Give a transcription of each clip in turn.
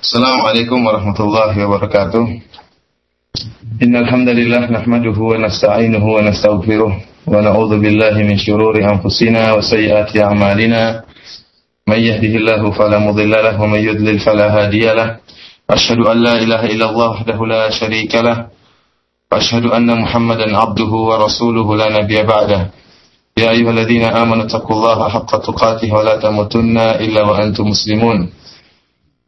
السلام عليكم ورحمة الله وبركاته إن الحمد لله نحمده ونستعينه ونستغفره ونعوذ بالله من شرور أنفسنا وسيئات أعمالنا من يهده الله فلا مضل له ومن يضلل فلا هادي له أشهد أن لا إله إلا الله وحده لا شريك له وأشهد أن محمدا عبده ورسوله لا نبي بعده يا أيها الذين آمنوا اتقوا الله حق تقاته ولا تموتن إلا وأنتم مسلمون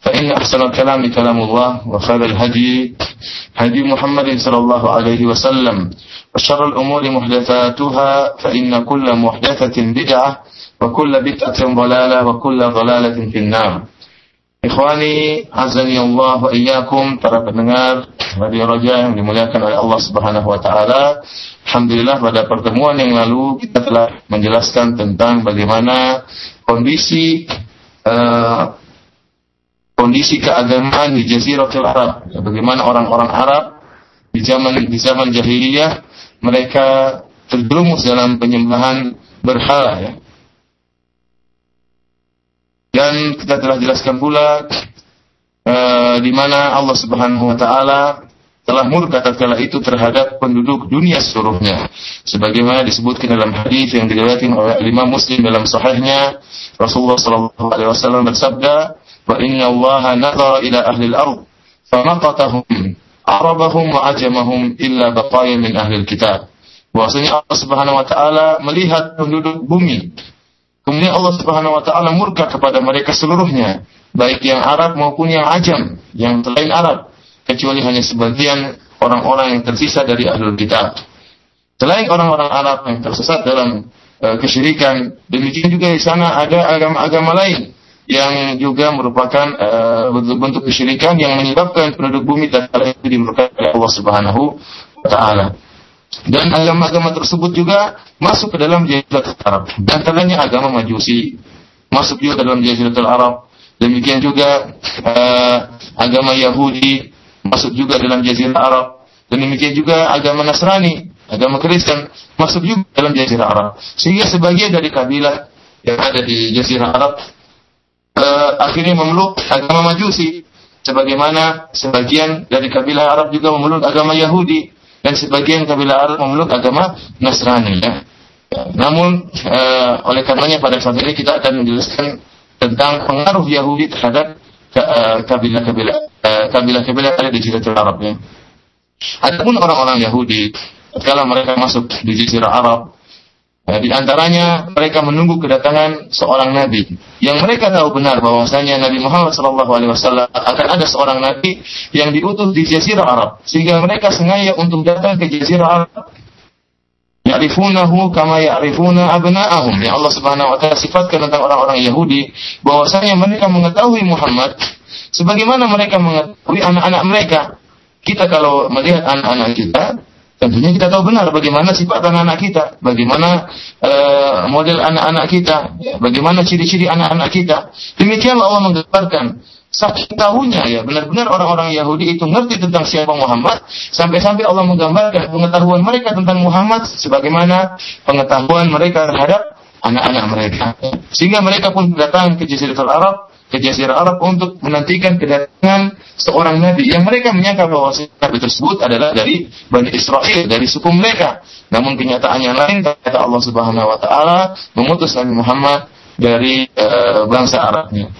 فإن أحسن الكلام كلام الله وخير الهدي هدي محمد صلى الله عليه وسلم وشر الأمور محدثاتها فإن كل محدثة بدعة وكل بدعة ضلالة وكل ضلالة في النار إخواني عزني الله وإياكم ترك النار Radi Raja yang dimuliakan oleh Allah Subhanahu Wa Taala. Alhamdulillah pada pertemuan yang lalu kita telah menjelaskan tentang bagaimana kondisi uh, kondisi keagamaan di Jaziratul Arab. Bagaimana orang-orang Arab di zaman di zaman jahiliyah mereka terjerumus dalam penyembahan berhala ya dan kita telah jelaskan pula uh, di mana Allah Subhanahu wa taala telah murka tatkala itu terhadap penduduk dunia seluruhnya. Sebagaimana disebutkan dalam hadis yang diriwayatkan oleh Imam Muslim dalam sahihnya, Rasulullah sallallahu alaihi wasallam bersabda, "Wa inna Allah nazara ila ahli al-ard, famaqatahum arabahum wa ajamahum illa baqaya min ahli al-kitab." Bahwasanya Allah Subhanahu wa taala melihat penduduk bumi Kemudian Allah Subhanahu wa taala murka kepada mereka seluruhnya, baik yang Arab maupun yang Ajam, yang selain Arab, kecuali hanya sebagian orang-orang yang tersisa dari ahlul kitab. Selain orang-orang Arab yang tersesat dalam uh, kesyirikan, demikian juga di sana ada agama-agama lain yang juga merupakan uh, bentuk-bentuk kesyirikan yang menyebabkan penduduk bumi dan itu dimurkai oleh Allah Subhanahu wa taala. Dan agama-agama tersebut juga masuk ke dalam Jaziratul Arab. Dan antaranya agama Majusi masuk juga ke dalam Jaziratul Arab. Demikian juga uh, agama Yahudi masuk juga dalam Jazirah Arab. Dan demikian juga agama Nasrani, agama Kristen masuk juga dalam Jazirah Arab. Sehingga sebagian dari kabilah yang ada di Jazirah Arab uh, akhirnya memeluk agama Majusi. Sebagaimana sebagian dari kabilah Arab juga memeluk agama Yahudi dan sebagian kabilah Arab memeluk agama Nasrani ya. Namun e, oleh karenanya pada saat ini kita akan menjelaskan tentang pengaruh Yahudi terhadap eh, kabilah-kabilah uh, kabilah-kabilah ada di Jazirah Arab ya. Adapun orang-orang Yahudi kalau mereka masuk di Jazirah Arab Ya, di antaranya mereka menunggu kedatangan seorang nabi yang mereka tahu benar bahwasanya Nabi Muhammad SAW akan ada seorang nabi yang diutus di Jazirah Arab sehingga mereka sengaja untuk datang ke Jazirah Arab Ya'rifunahu kama ya'rifuna abna'ahum. Ya Allah Subhanahu wa taala sifatkan tentang orang-orang Yahudi bahwasanya mereka mengetahui Muhammad sebagaimana mereka mengetahui anak-anak mereka. Kita kalau melihat anak-anak kita, Tentunya kita tahu benar bagaimana sifat anak-anak kita, bagaimana uh, model anak-anak kita, bagaimana ciri-ciri anak-anak kita. Demikianlah Allah menggambarkan saking tahunya ya benar-benar orang-orang Yahudi itu ngerti tentang siapa Muhammad sampai-sampai Allah menggambarkan pengetahuan mereka tentang Muhammad sebagaimana pengetahuan mereka terhadap anak-anak mereka sehingga mereka pun datang ke Jazirah Arab ke Jazirah Arab untuk menantikan kedatangan seorang nabi yang mereka menyangka bahwa nabi tersebut adalah dari Bani Israel, dari suku mereka. Namun kenyataannya lain, kata Allah Subhanahu wa taala memutus Nabi Muhammad dari e, bangsa Arabnya.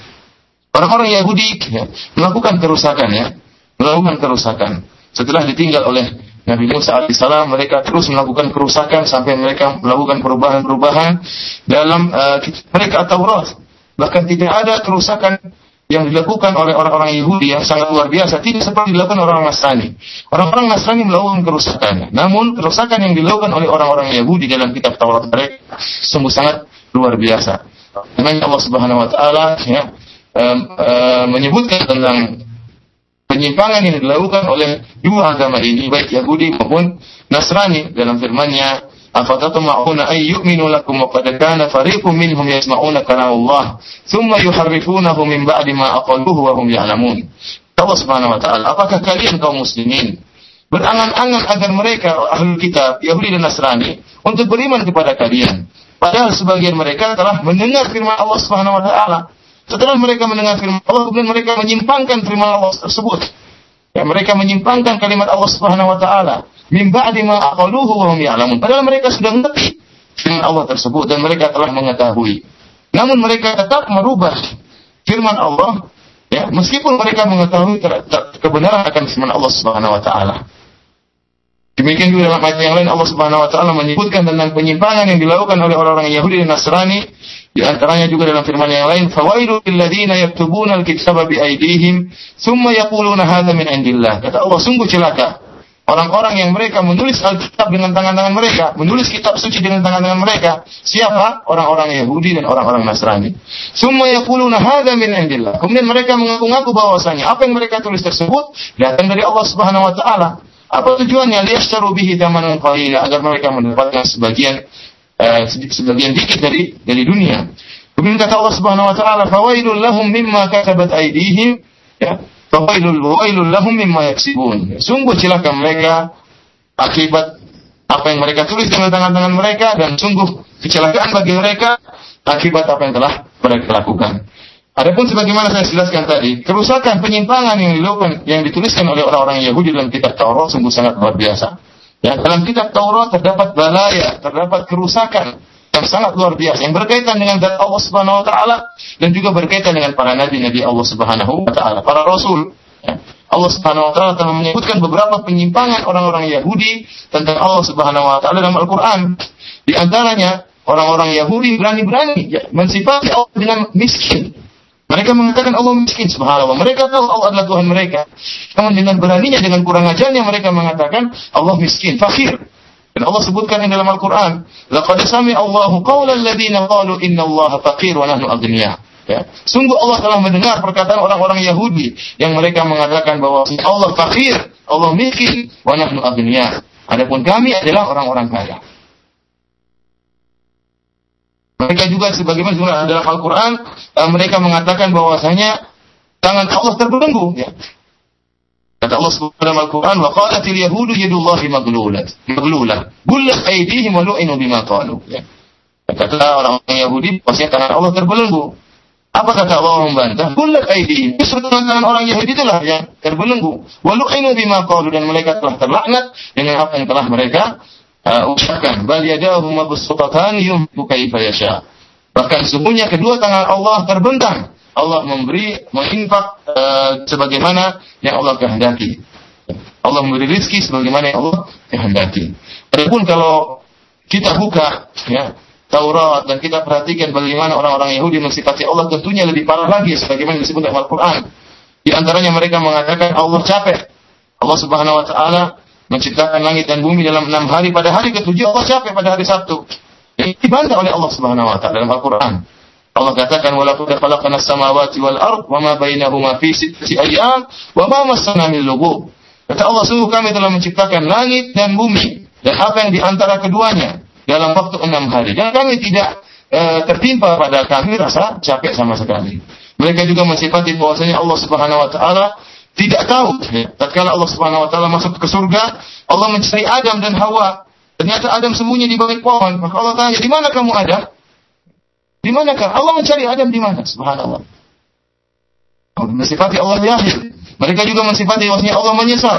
Orang-orang Yahudi ya, melakukan kerusakan ya, melakukan kerusakan. Setelah ditinggal oleh Nabi Musa alaihissalam mereka terus melakukan kerusakan sampai mereka melakukan perubahan-perubahan dalam uh, mereka Taurat Bahkan tidak ada kerusakan yang dilakukan oleh orang-orang Yahudi yang sangat luar biasa tidak seperti dilakukan orang Nasrani. Orang-orang Nasrani melakukan kerusakan. Namun kerusakan yang dilakukan oleh orang-orang Yahudi dalam kitab Taurat mereka sungguh sangat luar biasa. Dengan Allah Subhanahu wa taala ya um, um, menyebutkan tentang penyimpangan yang dilakukan oleh dua agama ini baik Yahudi maupun Nasrani dalam firman-Nya Allah Subhanahu wa taala apakah kalian kaum muslimin berangan-angan agar mereka Ahlul kitab Yahudi dan Nasrani untuk beriman kepada kalian? Padahal sebagian mereka telah mendengar firman Allah Subhanahu setelah mereka mendengar firman Allah kemudian mereka menyimpangkan firman Allah tersebut. Ya, mereka menyimpangkan kalimat Allah Subhanahu wa taala. Min ba'di ma aqaluhu wa hum ya'lamun. Padahal mereka sudah mengerti firman Allah tersebut dan mereka telah mengetahui. Namun mereka tetap merubah firman Allah ya meskipun mereka mengetahui kebenaran akan firman Allah Subhanahu wa taala. Demikian juga dalam ayat yang lain Allah Subhanahu wa taala menyebutkan tentang penyimpangan yang dilakukan oleh orang-orang Yahudi dan Nasrani di antaranya juga dalam firman yang lain fawailu lil ladzina yaktubuna alkitaba bi aydihim thumma yaquluna hadza indillah. Kata Allah sungguh celaka. Orang-orang yang mereka menulis Alkitab dengan tangan-tangan mereka menulis kitab suci dengan tangan-tangan mereka siapa? Orang-orang Yahudi dan orang-orang Nasrani. Thumma yaquluna hadza min indillah. Kemudian mereka mengaku-ngaku bahwasanya apa yang mereka tulis tersebut datang dari Allah Subhanahu wa taala. Apa tujuannya? Liyashtaru bihi thamanan qalila agar mereka mendapatkan sebagian uh, sebagian dikit dari dari dunia. Kemudian kata Allah Subhanahu wa taala, "Fawailul lahum mimma katabat aydihim." Ya, "Fawailul wailul lahum mimma yaksibun." Sungguh celaka mereka akibat apa yang mereka tulis dengan tangan-tangan mereka dan sungguh kecelakaan bagi mereka akibat apa yang telah mereka lakukan. Adapun sebagaimana saya jelaskan tadi, kerusakan penyimpangan yang dilakukan yang dituliskan oleh orang-orang Yahudi dalam kitab Taurat sungguh sangat luar biasa. Ya, dalam kitab Taurat terdapat balaya, terdapat kerusakan yang sangat luar biasa yang berkaitan dengan zat Allah Subhanahu wa taala dan juga berkaitan dengan para nabi-nabi Allah Subhanahu wa taala, para rasul. Ya. Allah Subhanahu wa taala telah menyebutkan beberapa penyimpangan orang-orang Yahudi tentang Allah Subhanahu wa taala dalam Al-Qur'an. Di antaranya orang-orang Yahudi berani-berani ya, mensifati Allah dengan miskin. Mereka mengatakan Allah miskin, subhanallah. Mereka tahu Allah adalah Tuhan mereka. Namun dengan beraninya, dengan kurang ajarnya mereka mengatakan Allah miskin, fakir. Dan Allah sebutkan dalam Al-Quran, sami Allahu qawla alladhina qalu inna Allah fakir wa nahnu agniya. Ya. Sungguh Allah telah mendengar perkataan orang-orang Yahudi yang mereka mengatakan bahwa Allah fakir, Allah miskin, wa nahnu. Adapun kami adalah orang-orang kaya. Mereka juga sebagaimana juga dalam Al-Quran uh, mereka mengatakan bahwasanya tangan Allah terbelenggu. Ya. Kata Allah Subhanahu dalam Al-Quran, "Wa qalatil yahudu yadullahi maglulat, maglulah, gullat aydihim wa lu'inu bima qalu." Ya. Kata orang-orang Yahudi, pasti tangan Allah terbelenggu. Apa kata Allah membantah? Gullat aydihim. Justru tangan orang Yahudi itulah yang terbelenggu. Wa lu'inu bima qalu dan mereka telah terlaknat dengan apa yang telah mereka uh, ucapkan bal yadahu mabsutatan yunfiqu kaifa yasha. Bahkan sesungguhnya kedua tangan Allah terbentang. Allah memberi menginfak uh, sebagaimana yang Allah kehendaki. Allah memberi rezeki sebagaimana yang Allah kehendaki. Adapun kalau kita buka ya Taurat dan kita perhatikan bagaimana orang-orang Yahudi mensifati Allah tentunya lebih parah lagi sebagaimana disebut dalam Al-Qur'an. Di antaranya mereka mengatakan Allah capek. Allah Subhanahu wa taala menciptakan langit dan bumi dalam enam hari. Pada hari ketujuh Allah capek pada hari Sabtu. Ini dibantah oleh Allah Subhanahu wa taala dalam Al-Qur'an. Allah katakan walaqad khalaqna as-samawati wal ard wa ma bainahuma fi sittati ayyam wa ma massana min lughub. Kata Allah sungguh kami telah menciptakan langit dan bumi dan apa yang di antara keduanya dalam waktu enam hari. Dan kami tidak e, tertimpa pada kami rasa capek sama sekali. Mereka juga mensifati bahwasanya Allah Subhanahu wa taala tidak tahu. Tatkala Allah Subhanahu wa taala masuk ke surga, Allah mencari Adam dan Hawa. Ternyata Adam sembunyi di balik pohon. Maka Allah tanya, "Di mana kamu Adam?" Di mana kah? Allah mencari Adam di mana? Subhanallah. Allah mensifati Allah Yahid. Mereka juga mensifati bahwasanya Allah menyesal.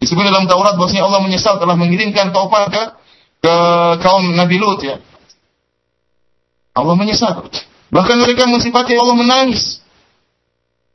Disebut dalam Taurat bahwasanya Allah menyesal telah mengirimkan taufan ke ke kaum Nabi Lut ya. Allah menyesal. Bahkan mereka mensifati Allah menangis.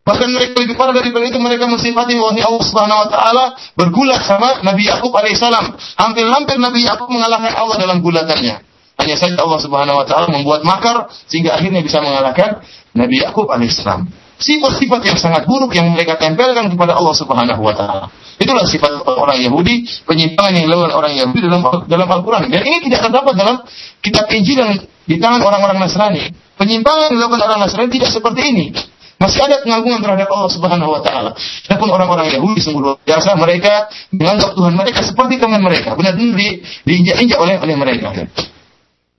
Bahkan mereka lebih parah daripada itu mereka mensifati bahwa Allah Subhanahu wa taala bergulat sama Nabi Yakub alaihissalam. Hampir-hampir Nabi Yakub mengalahkan Allah dalam gulatannya. Hanya saja Allah Subhanahu wa taala membuat makar sehingga akhirnya bisa mengalahkan Nabi Yakub alaihissalam. Sifat-sifat yang sangat buruk yang mereka tempelkan kepada Allah Subhanahu wa taala. Itulah sifat orang Yahudi, penyimpangan yang dilakukan orang Yahudi dalam dalam Al-Qur'an. Dan ini tidak terdapat dalam kitab Injil yang di tangan orang-orang Nasrani. Penyimpangan yang dilakukan orang Nasrani tidak seperti ini. Masih ada pengagungan terhadap Allah Subhanahu wa taala. Adapun orang-orang Yahudi sungguh luar biasa mereka menganggap Tuhan mereka seperti teman mereka, benar-benar di, diinjak-injak oleh oleh mereka.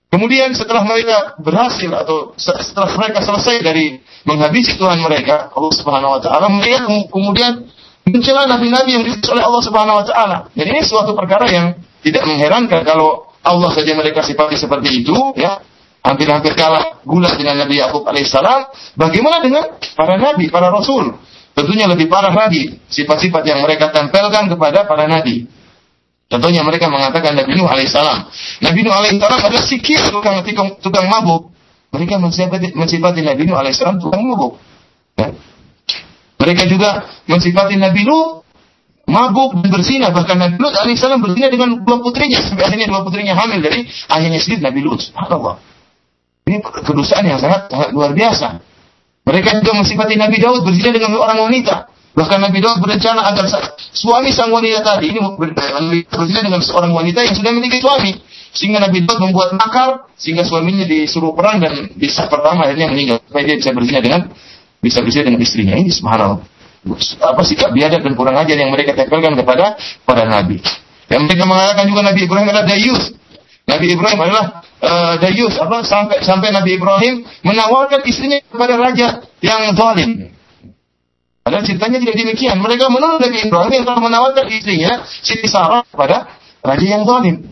Kemudian setelah mereka berhasil atau setelah mereka selesai dari menghabisi Tuhan mereka, Allah Subhanahu wa taala, mereka kemudian mencela nabi-nabi yang diutus oleh Allah Subhanahu wa taala. Jadi ini suatu perkara yang tidak mengherankan kalau Allah saja mereka sifati seperti itu, ya hampir-hampir kalah gula dengan Nabi Yakub alaihissalam. Bagaimana dengan para nabi, para rasul? Tentunya lebih parah lagi sifat-sifat yang mereka tempelkan kepada para nabi. Contohnya mereka mengatakan Nabi Nuh alaihissalam. Nabi Nuh alaihissalam adalah sikir tukang, tukang, tukang mabuk. Mereka mensifati, mensifati Nabi Nuh alaihissalam tukang mabuk. Ya. Mereka juga mensifati Nabi Nuh mabuk dan berzina. Bahkan Nabi Lut alaihissalam berzina dengan dua putrinya. Sampai akhirnya dua putrinya hamil dari ayahnya sendiri Nabi Lut. Subhanallah. Ini kedustaan yang sangat, sangat luar biasa. Mereka juga mensifati Nabi Daud berzina dengan orang wanita. Bahkan Nabi Daud berencana agar suami sang wanita tadi ini berzina dengan seorang wanita yang sudah memiliki suami. Sehingga Nabi Daud membuat makar sehingga suaminya disuruh perang dan di saat pertama akhirnya meninggal. Supaya dia bisa berzina dengan bisa berzina dengan istrinya. Ini subhanallah. Apa sikap biadab dan kurang ajar yang mereka tempelkan kepada para nabi. Yang mereka mengatakan juga Nabi Ibrahim adalah dayus. Nabi Ibrahim adalah uh, dayus apa sampai sampai Nabi Ibrahim menawarkan istrinya kepada raja yang zalim. Padahal ceritanya tidak demikian. Mereka menurut Nabi Ibrahim yang telah menawarkan istrinya Siti Sarah kepada raja yang zalim.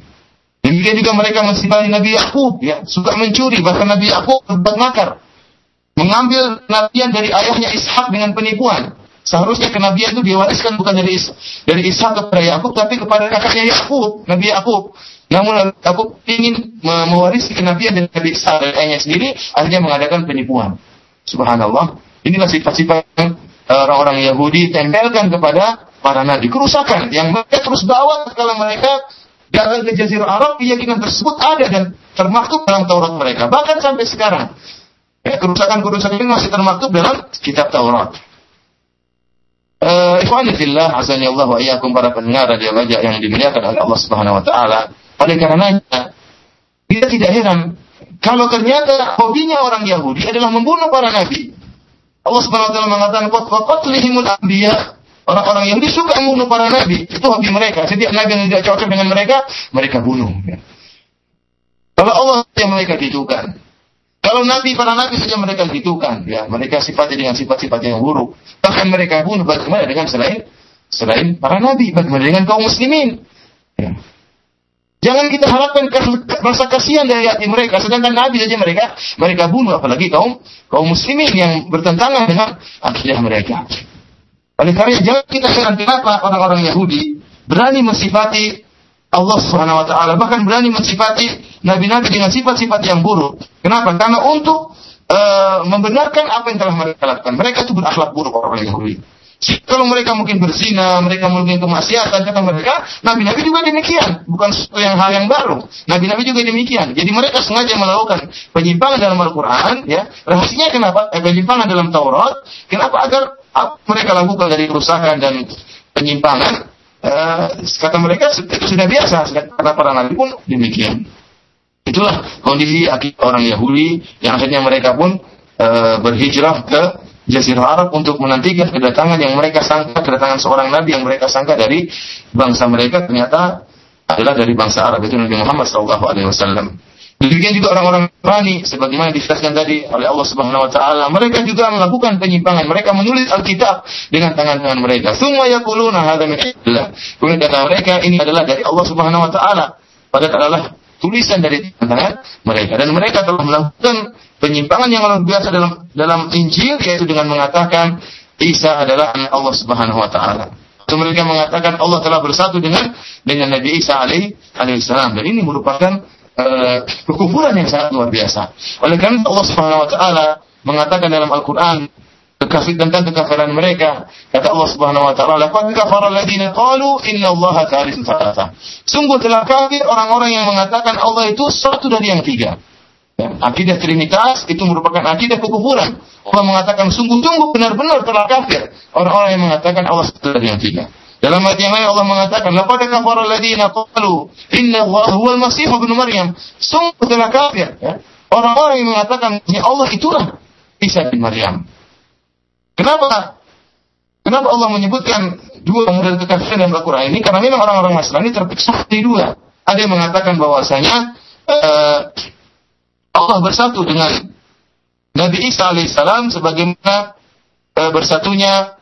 Demikian juga mereka mensifati Nabi Yakub, ya, suka mencuri, bahkan Nabi Yakub berbuat makar. Mengambil nabian dari ayahnya Ishak dengan penipuan. Seharusnya kenabian itu diwariskan bukan dari Is dari Ishak kepada Yakub, tapi kepada kakaknya Yakub, Nabi Yakub. Namun aku ingin mewarisi kenabian dari Nabi Isa dan ayahnya sendiri, akhirnya mengadakan penipuan. Subhanallah. Inilah sifat-sifat eh, orang-orang Yahudi tempelkan kepada para nabi. Kerusakan yang mereka terus bawa kalau mereka datang ke Jazirah Arab, keyakinan tersebut ada dan termaktub dalam Taurat mereka. Bahkan sampai sekarang. Ya, kerusakan-kerusakan ini masih termaktub dalam kitab Taurat. Uh, Ikhwani fillah, azani Allah wa iyyakum para pendengar radio yang dimuliakan oleh Allah Subhanahu wa taala. Oleh karenanya, kita tidak heran kalau ternyata hobinya orang Yahudi adalah membunuh para nabi. Allah Subhanahu wa taala mengatakan qatlihimul anbiya. Orang-orang Yahudi suka membunuh para nabi. Itu hobi mereka. Setiap nabi yang tidak cocok dengan mereka, mereka bunuh. Kalau Allah yang mereka gitukan. Kalau nabi para nabi saja mereka gitukan, ya mereka sifat dengan sifat-sifat yang buruk. Bahkan mereka bunuh bagaimana dengan selain selain para nabi, bagaimana dengan kaum muslimin? Ya. Jangan kita harapkan rasa kasihan dari hati mereka. Sedangkan Nabi saja mereka mereka bunuh, apalagi kaum kaum muslimin yang bertentangan dengan akidah mereka. Oleh karena jangan kita heran kenapa orang-orang Yahudi berani mensifati Allah Subhanahu wa taala, bahkan berani mensifati nabi-nabi dengan sifat-sifat yang buruk. Kenapa? Karena untuk uh, membenarkan apa yang telah mereka lakukan. Mereka itu berakhlak buruk orang Yahudi. Kalau mereka mungkin berzina, mereka mungkin kemaksiatan, kata mereka, nabi-nabi juga demikian. Bukan sesuatu yang hal yang baru. Nabi-nabi juga demikian. Jadi mereka sengaja melakukan penyimpangan dalam Al-Quran, ya. Rahasianya kenapa? Eh, penyimpangan dalam Taurat. Kenapa? Agar apa mereka lakukan dari kerusakan dan penyimpangan. Eh, kata mereka sudah biasa. Kata para nabi pun demikian. Itulah kondisi orang Yahudi yang akhirnya mereka pun uh, berhijrah ke Jazirah Arab untuk menantikan kedatangan yang mereka sangka kedatangan seorang nabi yang mereka sangka dari bangsa mereka ternyata adalah dari bangsa Arab itu Nabi Muhammad SAW. Demikian juga orang-orang Rani sebagaimana dijelaskan tadi oleh Allah Subhanahu wa taala, mereka juga melakukan penyimpangan. Mereka menulis Alkitab dengan tangan-tangan mereka. Semua yaquluna hadza min Kemudian kata mereka ini adalah dari Allah Subhanahu wa taala. Padahal adalah tulisan dari tangan mereka dan mereka telah melakukan penyimpangan yang luar biasa dalam dalam Injil yaitu dengan mengatakan Isa adalah anak Allah Subhanahu wa taala. Itu mereka mengatakan Allah telah bersatu dengan dengan Nabi Isa alaihi alaihissalam dan ini merupakan uh, kekufuran yang sangat luar biasa. Oleh karena Allah Subhanahu wa taala mengatakan dalam Al-Qur'an kekafir tentang kekafiran mereka. Kata Allah Subhanahu wa taala, "Laqad kafara alladziina qalu inna Allaha thalithu thalatha." Sungguh telah kafir orang-orang yang mengatakan Allah itu satu dari yang tiga. Ya, akidah Trinitas itu merupakan akidah kekufuran. Allah mengatakan sungguh-sungguh benar-benar telah kafir orang-orang yang mengatakan Allah satu dari yang tiga. Dalam ayat yang lain Allah mengatakan, "Laqad kafara alladziina qalu inna Allah huwal Masih ibnu Maryam." Sungguh telah kafir ya. Orang-orang yang mengatakan ya Allah itulah Isa bin Maryam. Kenapa? Kenapa Allah menyebutkan dua model kekafiran dalam Al-Quran ini? Karena memang orang-orang Nasrani terpisah di dua. Ada yang mengatakan bahwasanya uh, Allah bersatu dengan Nabi Isa alaihissalam sebagaimana uh, bersatunya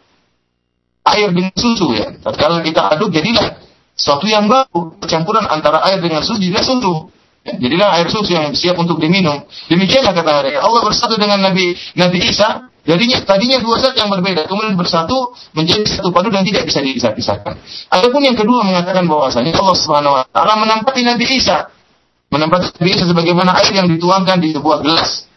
air dengan susu ya. Kalau kita aduk jadilah suatu yang baru, campuran antara air dengan susu jadi susu. Ya, jadilah air susu yang siap untuk diminum. Demikianlah kata mereka. Allah bersatu dengan Nabi Nabi Isa Jadinya tadinya dua zat yang berbeda, kemudian bersatu menjadi satu padu dan tidak bisa dipisah-pisahkan. Adapun yang kedua mengatakan bahwasanya Allah Subhanahu wa taala menempati Nabi Isa. Menempati Nabi Isa sebagaimana air yang dituangkan di sebuah gelas.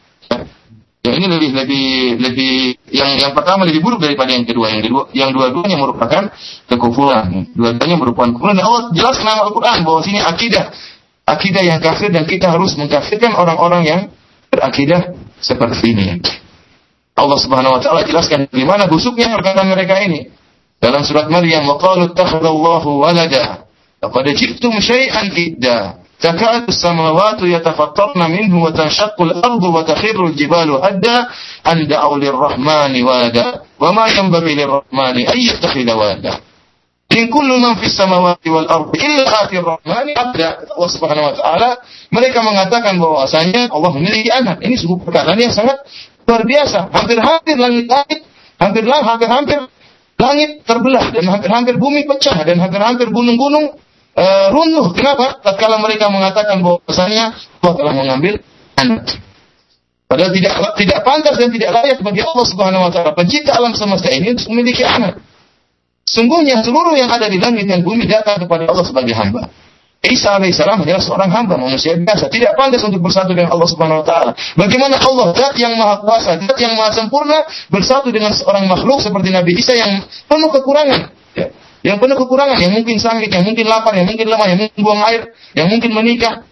Ya, ini lebih lebih lebih yang yang pertama lebih buruk daripada yang kedua. Yang kedua yang dua-duanya merupakan kekufuran. Dua-duanya merupakan kekufuran. Allah jelas dalam Al-Qur'an bahwa sini akidah akidah yang kafir dan kita harus mengkafirkan orang-orang yang berakidah seperti ini. Allah Subhanahu wa taala jelaskan bagaimana busuknya perkataan mereka ini. Dalam surat Maryam, "Wa qalu ittakhadallahu walada." Laqad ji'tum syai'an idda. تكاد السماوات يتفطرن منه وتنشق الأرض وتخر الجبال هدا أن دعوا للرحمن ولدا وما ينبغي للرحمن أن يتخذ ولدا إن كل من في السماوات والأرض إلا آتي الرحمن عبدا Allah Subhanahu wa taala mereka mengatakan bahwasanya Allah memiliki anak. Ini sebuah perkataan yang sangat Luar biasa. Hampir-hampir langit-langit, hampir hampir-hampir langit terbelah dan hampir-hampir bumi pecah dan hampir-hampir gunung-gunung uh, runtuh. Kenapa? Tatkala mereka mengatakan bahwasanya Allah telah mengambil anak. Padahal tidak tidak pantas dan tidak layak bagi Allah Subhanahu wa taala pencipta alam semesta ini untuk memiliki anak. Sungguhnya seluruh yang ada di langit dan bumi datang kepada Allah sebagai hamba. Isa alaihissalam adalah seorang hamba manusia biasa, tidak pantas untuk bersatu dengan Allah Subhanahu wa taala. Bagaimana Allah, zat yang maha kuasa, zat yang maha sempurna bersatu dengan seorang makhluk seperti Nabi Isa yang penuh kekurangan. Ya. Yang penuh kekurangan, yang mungkin sakit, yang mungkin lapar, yang mungkin lemah, yang mungkin buang air, yang mungkin menikah.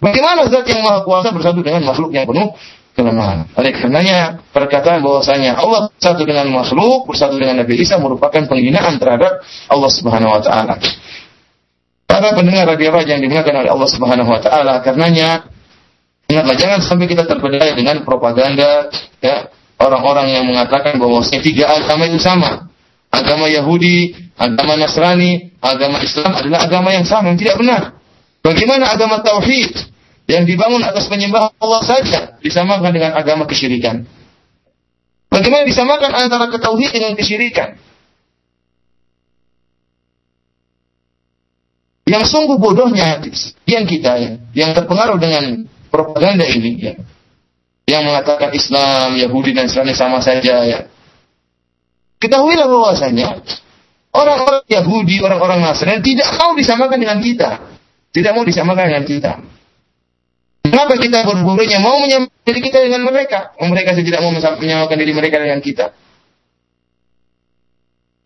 Bagaimana zat yang maha kuasa bersatu dengan makhluk yang penuh kelemahan. Oleh karenanya perkataan bahwasanya Allah bersatu dengan makhluk, bersatu dengan Nabi Isa merupakan penghinaan terhadap Allah Subhanahu wa taala. Para pendengar radio Raja yang dimuliakan oleh Allah Subhanahu wa taala, karenanya ingatlah jangan sampai kita terpedaya dengan propaganda ya orang-orang yang mengatakan bahwa tiga agama itu sama. Agama Yahudi, agama Nasrani, agama Islam adalah agama yang sama, yang tidak benar. Bagaimana agama tauhid yang dibangun atas penyembahan Allah saja disamakan dengan agama kesyirikan? Bagaimana disamakan antara ketauhid dengan kesyirikan? Yang sungguh bodohnya yang kita ya, yang terpengaruh dengan propaganda ini ya, yang mengatakan Islam, Yahudi dan Islam sama saja ya. Ketahuilah bahwasanya orang-orang Yahudi, orang-orang Nasrani tidak mau disamakan dengan kita. Tidak mau disamakan dengan kita. Kenapa kita berburunya mau menyamakan diri kita dengan mereka? Mereka tidak mau menyamakan diri mereka dengan kita.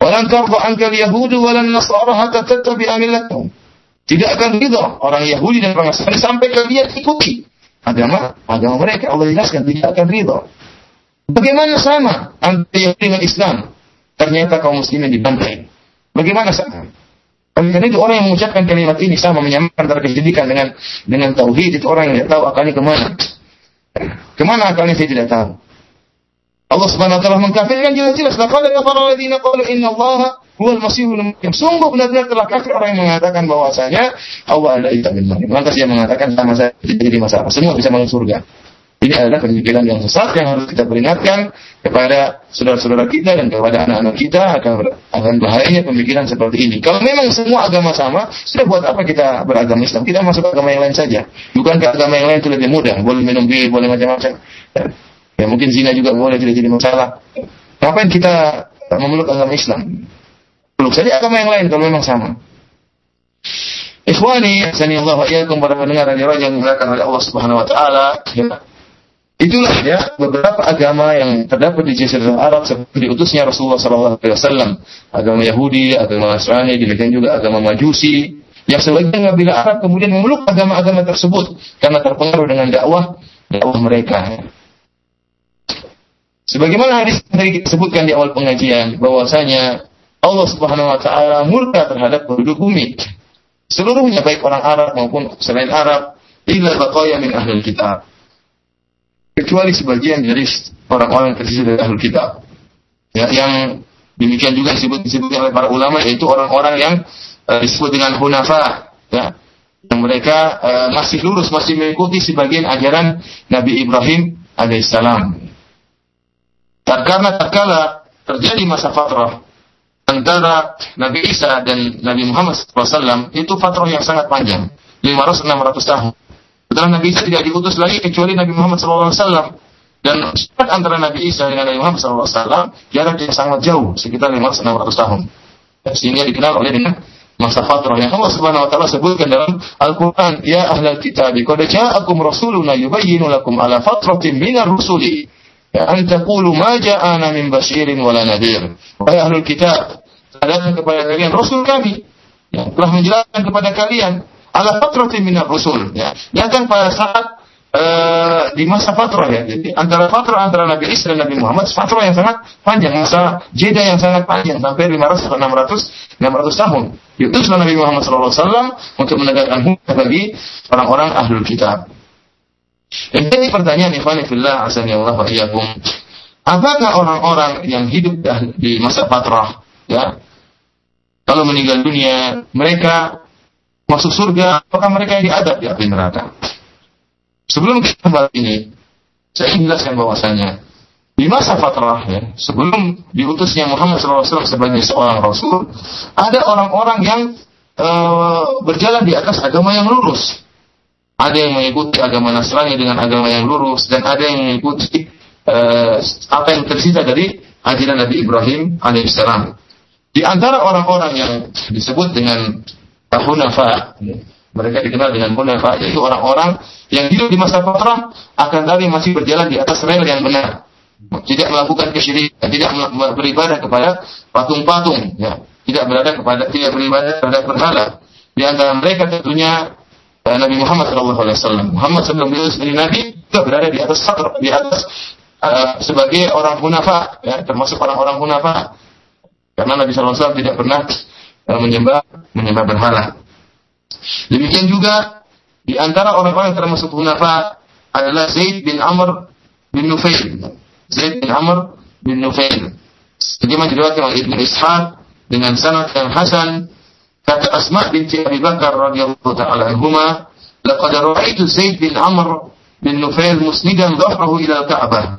Walan tarda yahudu walan nasara hatta tattabi'a millatahum. Tidak akan ridho orang Yahudi dan orang Nasrani sampai kalian ikuti agama agama mereka. Allah jelaskan tidak akan ridho. Bagaimana sama antara Yahudi dengan Islam? Ternyata kaum muslimin dibantai. Bagaimana sama? Karena itu orang yang mengucapkan kalimat ini sama menyamakan antara kesyirikan dengan dengan tauhid itu orang yang tidak tahu akalnya ke mana. Ke mana akalnya saya tidak tahu. Allah Subhanahu wa taala mengkafirkan jelas-jelas laqad kafara alladziina qalu inna Allah huwal masihul maryam. Sungguh benar-benar telah kafir orang yang mengatakan bahwasanya Allah Isa bin Maryam. Lantas dia mengatakan sama saya jadi masalah. Semua bisa masuk surga. Ini adalah pemikiran yang sesat yang harus kita peringatkan kepada saudara-saudara kita dan kepada anak-anak kita akan akan bahayanya pemikiran seperti ini. Kalau memang semua agama sama, sudah buat apa kita beragama Islam? Kita masuk agama yang lain saja. Bukankah agama yang lain itu lebih mudah? Boleh minum bir, boleh macam-macam. Ya mungkin zina juga boleh tidak jadi masalah. Ngapain kita memeluk agama Islam? Peluk saja agama yang lain kalau memang sama. Ikhwani, sani Allah wa iyyakum para pendengar radio yang dimuliakan oleh Allah Subhanahu wa taala, ya. Itulah ya beberapa agama yang terdapat di Jazirah Arab seperti diutusnya Rasulullah sallallahu alaihi wasallam. Agama Yahudi, agama Nasrani, demikian juga agama Majusi. Yang sebagian kabilah Arab kemudian memeluk agama-agama tersebut karena terpengaruh dengan dakwah dakwah mereka. Sebagaimana hadis yang tadi kita sebutkan di awal pengajian bahwasanya Allah Subhanahu wa taala murka terhadap penduduk bumi. Seluruhnya baik orang Arab maupun selain Arab illa baqaya min ahli kitab. Kecuali sebagian dari orang-orang yang tersisa dari ahli kitab. Ya, yang demikian juga disebut disebut oleh para ulama yaitu orang-orang yang uh, disebut dengan hunafa, ya. Yang mereka uh, masih lurus, masih mengikuti sebagian ajaran Nabi Ibrahim alaihissalam. Karena tatkala terjadi masa fatrah antara Nabi Isa dan Nabi Muhammad SAW itu fatrah yang sangat panjang, 500-600 tahun. Setelah Nabi Isa tidak diutus lagi kecuali Nabi Muhammad SAW. Dan jarak antara Nabi Isa dengan Nabi Muhammad SAW jarak yang sangat jauh, sekitar 500-600 tahun. Sehingga dikenal oleh dengan masa fatrah yang Allah Subhanahu wa taala sebutkan dalam Al-Qur'an, "Ya ahlal kitab, qad ja'akum rasuluna yubayyinu lakum ala fatratin minar rusuli an taqulu ma ja'ana min basyirin wala nadhir. Wahai ahlul kitab, datang kepada kalian rasul kami yang telah menjelaskan kepada kalian ala fatratin minar rusul ya. Datang pada saat uh, di masa fatrah ya. Jadi antara fatrah antara Nabi Isa dan Nabi Muhammad fatrah yang sangat panjang, masa jeda yang sangat panjang sampai 500 atau 600 600 tahun. Diutuslah Nabi Muhammad SAW untuk menegakkan hukum bagi orang-orang ahlul kitab. Dan jadi pertanyaan ikhwan fillah asani Allah wa iyyakum. Apakah orang-orang yang hidup di masa patrah ya kalau meninggal dunia mereka masuk surga apakah mereka yang diadab di api neraka? Sebelum kita bahas ini, saya ingin jelaskan bahwasanya di masa fatrah ya, sebelum diutusnya Muhammad SAW sebagai seorang rasul, ada orang-orang yang uh, berjalan di atas agama yang lurus. Ada yang mengikuti agama Nasrani dengan agama yang lurus dan ada yang mengikuti uh, apa yang tersisa dari ajaran Nabi Ibrahim alaihissalam. Di antara orang-orang yang disebut dengan hunafa, mereka dikenal dengan hunafa, yaitu orang-orang yang hidup di masa fatrah akan tapi masih berjalan di atas rel yang benar. Tidak melakukan kesyirikan, tidak beribadah kepada patung-patung, ya. tidak berada kepada tidak beribadah terhadap berhala. Di antara mereka tentunya Nabi Muhammad SAW. Muhammad sebelum beliau menjadi Nabi juga berada di atas satr, di atas uh, sebagai orang hunafa, ya, termasuk orang-orang hunafa. Karena Nabi SAW tidak pernah uh, menyembah menyembah berhala. Demikian juga di antara orang-orang yang termasuk hunafa adalah Zaid bin Amr bin Nufail. Zaid bin Amr bin Nufail. Sebagaimana diriwayatkan oleh Ibnu Ishaq dengan sanad yang hasan Kata Asma binti Abi Bakar radhiyallahu taala anhuma, "Laqad ra'aitu Zaid bin Amr bin Nufail musnidan dhahrahu ila al-Ka'bah.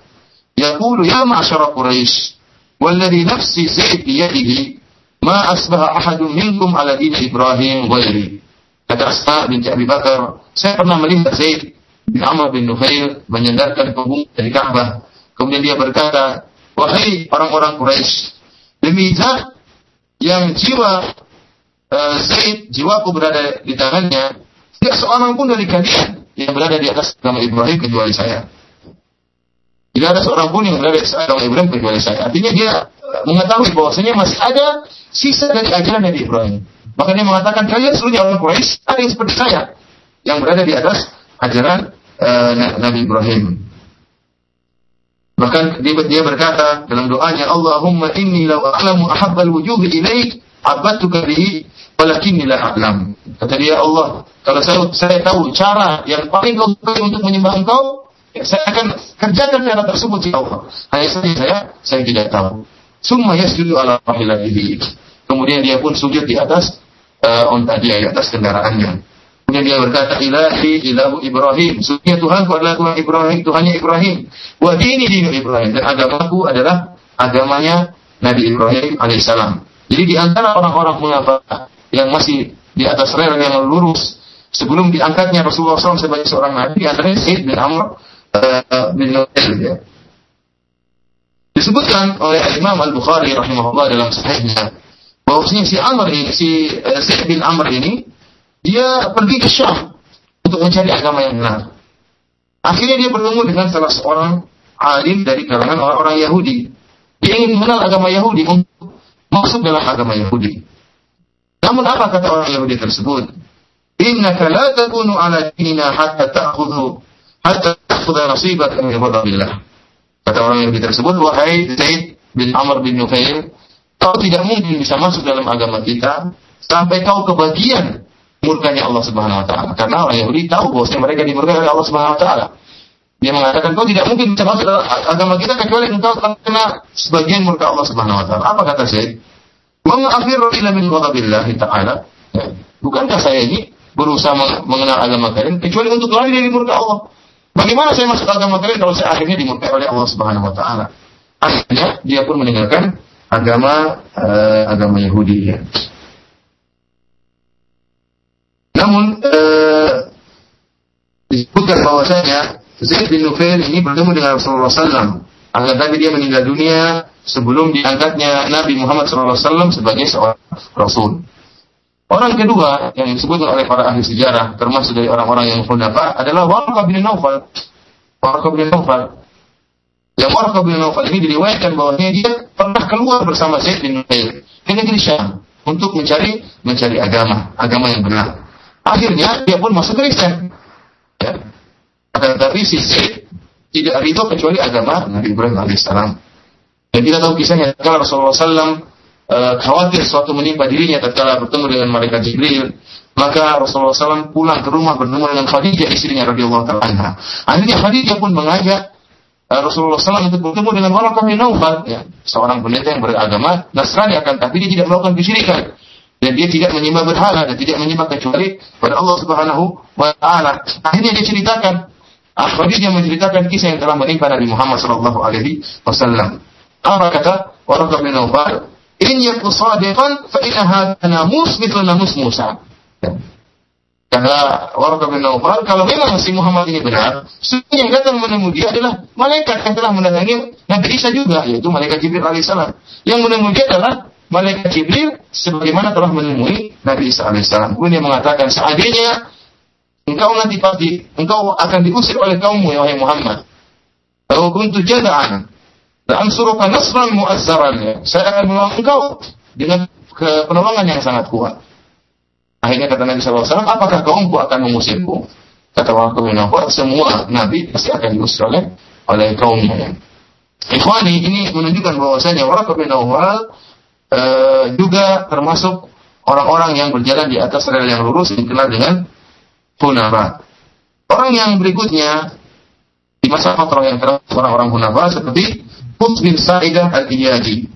Yaqulu ya ma'syara Quraisy, والذي نفسي زيد بيده ما أصبح أحد منكم على دين إبراهيم غيري kata Asma binti Abi Bakar saya pernah melihat Zaid bin Amr bin Nufail menyandarkan punggung dari Ka'bah kemudian dia berkata wahai orang-orang Quraisy demi zat yang jiwa uh, Zaid jiwaku berada di tangannya, tidak seorang pun dari kalian yang berada di atas agama Ibrahim kecuali saya. Tidak ada seorang pun yang berada atas agama Ibrahim kecuali saya. Artinya dia mengetahui bahwasanya masih ada sisa dari ajaran Nabi Ibrahim. Maka dia mengatakan kalian seluruhnya orang Quraisy ada yang seperti saya yang berada di atas ajaran uh, Nabi Ibrahim. Bahkan dia, dia berkata dalam doanya, Allahumma inni law a'lamu ahabbal wujuhi ilaik abadtuka bihi walakinni la a'lam. Kata dia Allah, kalau saya, saya tahu cara yang paling baik untuk menyembah engkau, saya akan kerjakan cara tersebut ya Allah. Hanya saja saya saya tidak tahu. Summa yasjudu ala rahilatihi. Kemudian dia pun sujud di atas uh, onta dia, di atas kendaraannya. Kemudian dia berkata, ilahi ilahu Ibrahim. Sungguhnya Tuhanku adalah Tuhan Ibrahim, Tuhannya Ibrahim. Wa dini dini Ibrahim. Dan agamaku adalah agamanya Nabi Ibrahim alaihissalam. Jadi di antara orang-orang munafik yang masih di atas rel yang lurus sebelum diangkatnya Rasulullah SAW sebagai seorang nabi antaranya Said bin Amr bin Nuhail ya. Disebutkan oleh Imam Al Bukhari rahimahullah dalam sahihnya bahwasanya si Amr ini si uh, bin Amr ini dia pergi ke Syam untuk mencari agama yang benar. Akhirnya dia bertemu dengan salah seorang alim dari kalangan orang-orang Yahudi. Dia ingin mengenal agama Yahudi untuk masuk dalam agama Yahudi. Namun apa kata orang Yahudi tersebut? Innaka la takunu ala dinina hatta ta'khudhu hatta ta'khudha nasibaka min fadlillah. Kata orang Yahudi tersebut, wahai Zaid bin Amr bin Nufail, kau tidak mungkin bisa masuk dalam agama kita sampai kau kebagian murkanya Allah Subhanahu wa taala. Karena orang Yahudi tahu bahwa mereka dimurkai oleh Allah Subhanahu wa taala. Dia mengatakan kau tidak mungkin bisa masuk agama kita kecuali engkau kena sebagian murka Allah Subhanahu wa taala. Apa kata ma afiru ila min ghadabillah ta'ala. Bukankah saya ini berusaha mengenal agama kalian kecuali untuk lari dari murka Allah? Bagaimana saya masuk agama kalian kalau saya akhirnya dimurkai oleh Allah Subhanahu wa taala? Akhirnya dia pun meninggalkan agama uh, agama Yahudi ya. Namun uh, disebutkan bahwasanya Zaid bin Nufail ini bertemu dengan Rasulullah SAW. Akan tapi dia meninggal dunia sebelum diangkatnya Nabi Muhammad SAW sebagai seorang Rasul. Orang kedua yang disebutkan oleh para ahli sejarah, termasuk dari orang-orang yang khunafa, adalah Warqa bin Naufal. Warqa bin Naufal. Yang Warqa bin Naufal ini diriwayatkan bahwa dia pernah keluar bersama Zaid bin Nufail ke negeri Syam untuk mencari mencari agama, agama yang benar. Akhirnya dia pun masuk Kristen. Ya. Tetapi si Zaid tidak ridho kecuali agama Nabi Ibrahim alaihissalam. Dan kita tahu kisahnya kalau Rasulullah SAW uh, khawatir suatu menimpa dirinya tatkala bertemu dengan malaikat Jibril, maka Rasulullah SAW pulang ke rumah bertemu dengan Khadijah istrinya radhiyallahu taala Akhirnya Khadijah pun mengajak uh, Rasulullah SAW untuk bertemu dengan Waraqah bin ya, seorang pendeta yang beragama Nasrani akan tapi dia tidak melakukan kesyirikan dan dia tidak menyembah berhala dan tidak menyembah kecuali pada Allah Subhanahu wa taala. Akhirnya dia ceritakan ah, Khadijah menceritakan kisah yang telah menimpa Nabi Muhammad sallallahu alaihi wasallam. Apa kata Waraqah bin? In yaku sadiqan fa inna hadha namus mithlu namus Musa. Karena Warqa bin Naufal, kalau memang si Muhammad ini benar, sesungguhnya yang datang menemui dia adalah malaikat yang telah mendatangi Nabi Isa juga, yaitu malaikat Jibril alaihissalam. Yang menemui dia adalah malaikat Jibril sebagaimana telah menemui Nabi Isa alaihissalam. Kemudian dia mengatakan, seandainya engkau nanti pasti, engkau akan diusir oleh kaummu, ya wahai Muhammad. Kalau kuntu jada'an, dan suruhkan nasran mu'azzaran. Ya. Saya akan menolong engkau dengan penolongan yang sangat kuat. Akhirnya kata Nabi SAW, apakah kaumku akan mengusirku? Kata Wahab bin semua Nabi pasti akan diusir oleh, oleh kaumnya. Ikhwani, ini menunjukkan bahwasanya Wahab bin Nawfal e, juga termasuk orang-orang yang berjalan di atas rel yang lurus dikenal dengan Hunafa. Orang yang berikutnya di masa fatrah yang terhadap orang-orang Hunafa seperti Kus bin Sa'idah al-Iyadi.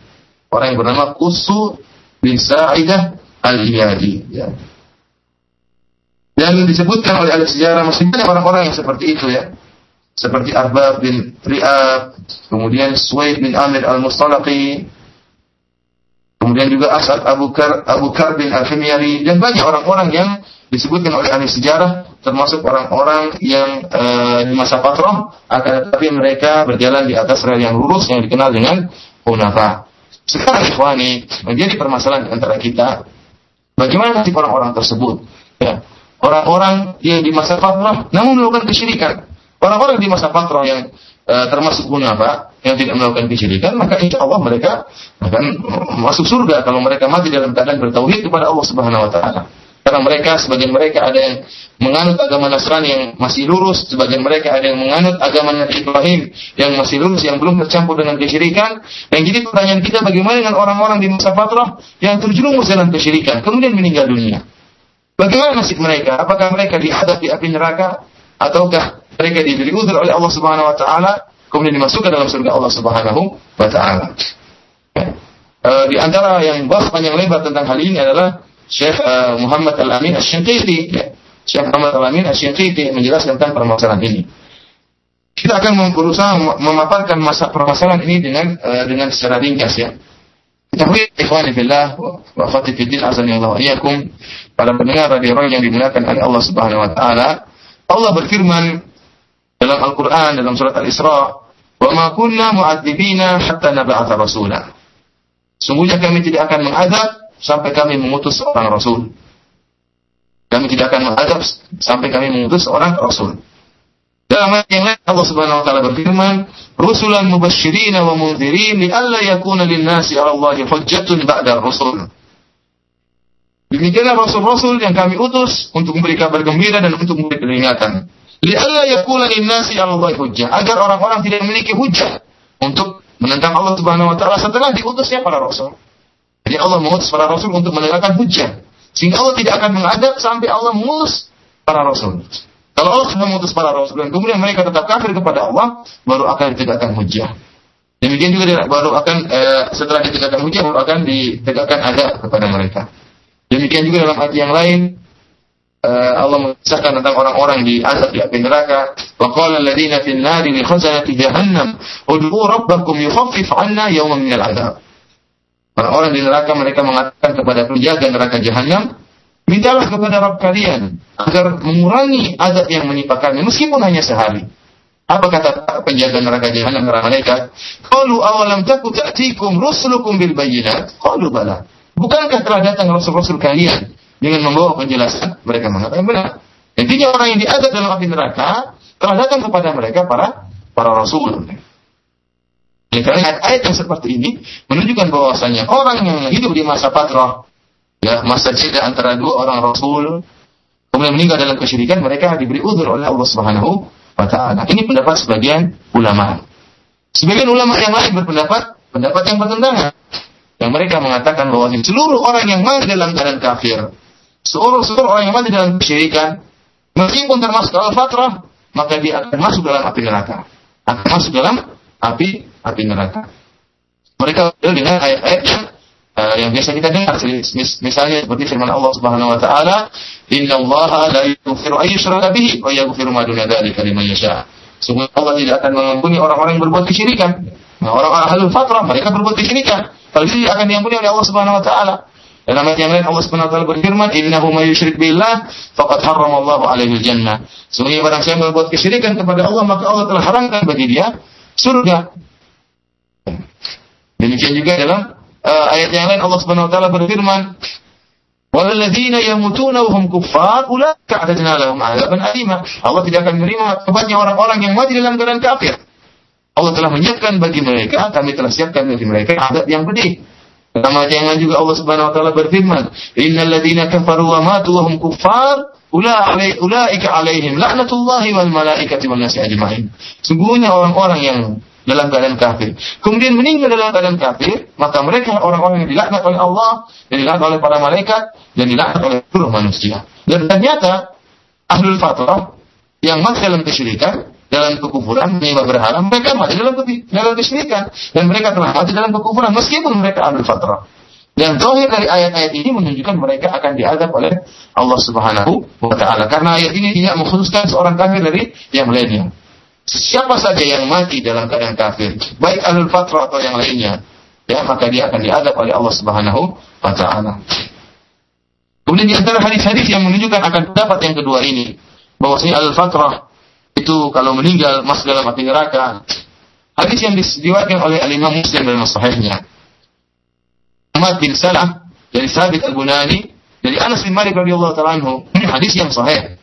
Orang yang bernama Kusu bin Sa'idah al-Iyadi. Ya. Dan disebutkan oleh ahli sejarah banyak orang-orang yang seperti itu ya. Seperti Arbab bin Ri'ab, kemudian Suwaid bin Amir al-Mustalaqi, kemudian juga Asad Abu Kar, Abu Kar bin al-Himyari, dan banyak orang-orang yang disebutkan oleh ahli sejarah termasuk orang-orang yang e, di masa patroh akan tetapi mereka berjalan di atas rel yang lurus yang dikenal dengan hunafa. Sekarang ikhwani menjadi permasalahan antara kita bagaimana nasib orang-orang tersebut? Ya. Orang-orang yang di masa patroh namun melakukan kesyirikan. Orang-orang di masa patroh yang e, termasuk hunafa yang tidak melakukan kesyirikan maka insya Allah mereka akan masuk surga kalau mereka mati dalam keadaan bertauhid kepada Allah Subhanahu Wa Taala. Karena mereka, sebagian mereka ada yang menganut agama Nasrani yang masih lurus, sebagian mereka ada yang menganut agama Nabi Ibrahim yang masih lurus, yang belum tercampur dengan kesyirikan. Dan jadi pertanyaan kita bagaimana dengan orang-orang di masa fatrah yang terjerumus dalam kesyirikan, kemudian meninggal dunia. Bagaimana nasib mereka? Apakah mereka dihadap di api neraka? Ataukah mereka diberi udur oleh Allah Subhanahu Wa Taala kemudian dimasukkan dalam surga Allah Subhanahu Wa Taala? Ya. E, di antara yang bahas panjang lebar tentang hal ini adalah Syekh uh, Muhammad Al-Amin Asy-Syanqiti. Ya. Syekh Muhammad Al-Amin Asy-Syanqiti menjelaskan tentang permasalahan ini. Kita akan berusaha memaparkan masa permasalahan ini dengan uh, dengan secara ringkas ya. Ketahui ikhwani fillah wa akhwati fiddin azani Allah iyyakum para pendengar radio yang dimuliakan oleh Allah Subhanahu wa taala. Allah berfirman dalam Al-Qur'an dalam surat Al-Isra, "Wa ma kunna mu'adzibina hatta nab'atha rasula." Sungguhnya kami tidak akan mengadab sampai kami mengutus seorang rasul. Kami tidak akan menghadap sampai kami mengutus seorang rasul. Dalam ayat yang lain Allah Subhanahu wa taala berfirman, "Rusulan mubasysyirin wa mundzirin alla yakuna lin-nasi 'ala Allahi hujjatun ba'da rusul." Demikianlah rasul-rasul yang kami utus untuk memberi kabar gembira dan untuk memberi peringatan. Li'alla yakuna lin-nasi 'ala Allahi hujjah, agar orang-orang tidak memiliki hujjah untuk menentang Allah Subhanahu wa taala setelah diutusnya para rasul. Jadi Allah mengutus para rasul untuk menegakkan hujah. Sehingga Allah tidak akan mengadab sampai Allah mengutus para rasul. Kalau Allah sudah mengutus para rasul dan kemudian mereka tetap kafir kepada Allah, baru akan ditegakkan hujah. Demikian juga baru akan eh, setelah ditegakkan hujah baru akan ditegakkan adab kepada mereka. Demikian juga dalam ayat yang lain uh, Allah mengisahkan tentang orang-orang di azab di api neraka. Wa qala alladziina fil nari li khazanati jahannam ud'u rabbakum yukhaffif 'anna yawman. Orang-orang di neraka mereka mengatakan kepada penjaga neraka jahanam, mintalah kepada Rabb kalian agar mengurangi azab yang menimpa kami meskipun hanya sehari. Apa kata penjaga neraka jahanam para malaikat? Qalu awalam taku ta'tikum rusulukum bil bayyinat? Qalu bala. Bukankah telah datang rasul-rasul kalian dengan membawa penjelasan? Mereka mengatakan benar. Intinya orang yang diazab dalam api neraka telah datang kepada mereka para para rasul. Oleh karena ayat-ayat yang seperti ini menunjukkan bahwasanya orang yang hidup di masa patrah, ya masa jeda antara dua orang rasul, kemudian meninggal dalam kesyirikan, mereka diberi uzur oleh Allah Subhanahu wa taala. Ini pendapat sebagian ulama. Sebagian ulama yang lain berpendapat pendapat yang bertentangan yang mereka mengatakan bahwa seluruh orang yang mati dalam keadaan kafir, seluruh seluruh orang yang mati dalam kesyirikan, meskipun termasuk al-fatrah, maka dia akan masuk dalam api neraka. Akan masuk dalam api api neraka. Mereka dengan ayat-ayat uh, yang biasa kita dengar misalnya seperti firman Allah Subhanahu wa taala inna Allah la yaghfiru ay yushraka bihi wa yaghfiru ma duna dzalika liman yasha sungguh Allah tidak akan mengampuni orang-orang yang berbuat kesyirikan nah orang-orang ahlul fatrah mereka berbuat kesyirikan kalau akan diampuni oleh Allah Subhanahu wa taala. Dalam ayat yang lain Allah Subhanahu wa taala berfirman, "Innahu may yusyrik billah faqad harrama Allahu alaihi jannah." Sungguh barang siapa berbuat kesyirikan kepada Allah, maka Allah telah haramkan bagi dia surga. Demikian juga dalam uh, ayat yang lain Allah Subhanahu wa taala berfirman, "Walladzina yamutuna wa hum kuffar, ulaika a'tadna lahum 'adzaban alima." Allah tidak akan menerima tobatnya orang-orang yang mati dalam keadaan kafir. Allah telah menyiapkan bagi mereka, kami telah siapkan bagi mereka adab yang pedih. Ayat yang juga Allah Subhanahu wa taala berfirman, "Innal ladzina kafaru wa matu wa hum kuffar, ulaika alaihim laknatullahi wal malaikati wan nasi ajma'in." Sungguhnya orang-orang yang dalam keadaan kafir. Kemudian meninggal dalam keadaan kafir, maka mereka orang-orang yang dilaknat oleh Allah, yang dilaknat oleh para malaikat, dan dilaknat oleh seluruh manusia. Dan ternyata ahlul fatrah yang masih dalam kesyirikan dalam kekufuran, menyembah berhala, mereka mati dalam dalam kesyirikan dan mereka telah mati dalam kekufuran meskipun mereka ambil fatrah. Dan zahir dari ayat-ayat ini menunjukkan mereka akan diadab oleh Allah Subhanahu wa taala. Karena ayat ini tidak mengkhususkan seorang kafir dari yang lainnya. Siapa saja yang mati dalam keadaan kafir, baik ahlul fatrah atau yang lainnya, ya maka dia akan diadab oleh Allah Subhanahu wa taala. Kemudian di antara hadis-hadis yang menunjukkan akan pendapat yang kedua ini, bahwasanya al-fatrah itu kalau meninggal masuk dalam api neraka. Hadis yang diriwayatkan oleh Al-Imam Muslim dalam sahihnya. Ahmad bin Salah dari Sabit Al-Bunani dari Anas bin Malik radhiyallahu taala anhu. Hadis yang sahih.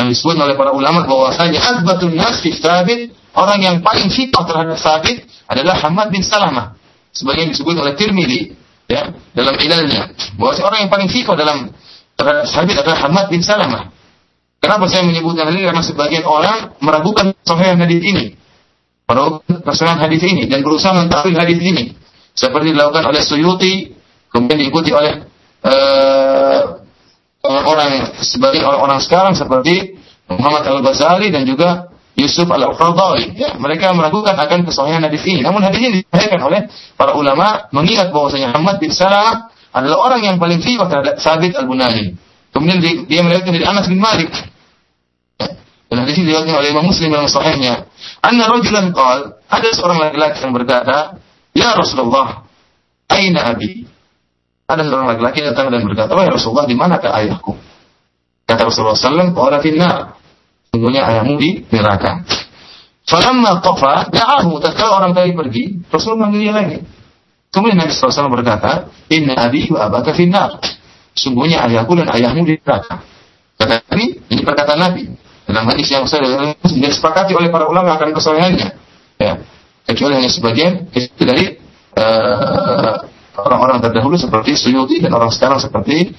Yang disebut oleh para ulama bahwasanya azbatun nas fi Sabit, orang yang paling fitrah terhadap Sabit adalah Ahmad bin Salamah. Sebagian disebut oleh Tirmidzi ya dalam ilalnya bahwa orang yang paling fitrah dalam terhadap Sabit adalah Ahmad bin Salamah. Kenapa saya menyebutkan ini? Karena sebagian orang meragukan sahih hadis ini. Meragukan kesahihan hadis ini dan berusaha mentakwil hadis ini. Seperti dilakukan oleh Suyuti, kemudian diikuti oleh uh, orang sebagian orang-orang sekarang seperti Muhammad Al-Ghazali dan juga Yusuf Al-Qardawi. Ya, mereka meragukan akan kesahihan hadis ini. Namun hadis ini disahihkan oleh para ulama mengingat bahwasanya Muhammad bin Salam adalah orang yang paling fiqh terhadap Sabit Al-Bunani. Kemudian dia melihatkan dari Anas bin Malik dan hadis ini diriwayatkan oleh Imam Muslim dalam sahihnya. Anna rajulan qal, ada seorang laki-laki yang berkata, "Ya Rasulullah, aina abi?" Ada seorang laki-laki datang dan berkata, "Wahai Rasulullah, di manakah ayahku?" Kata Rasulullah sallallahu alaihi wasallam, Sungguhnya ayahmu di neraka. Falamma qafa da'ahu tatkala orang tadi pergi, Rasul manggil lagi. Kemudian Nabi SAW berkata, Inna abi wa abaka finnar. Sungguhnya ayahku dan ayahmu di neraka. Kata Nabi, ini perkataan Nabi. Dalam hadis yang saya disepakati oleh para ulama akan kesalahannya. Ya. Kecuali hanya sebagian dari uh, orang-orang terdahulu seperti Suyuti dan orang sekarang seperti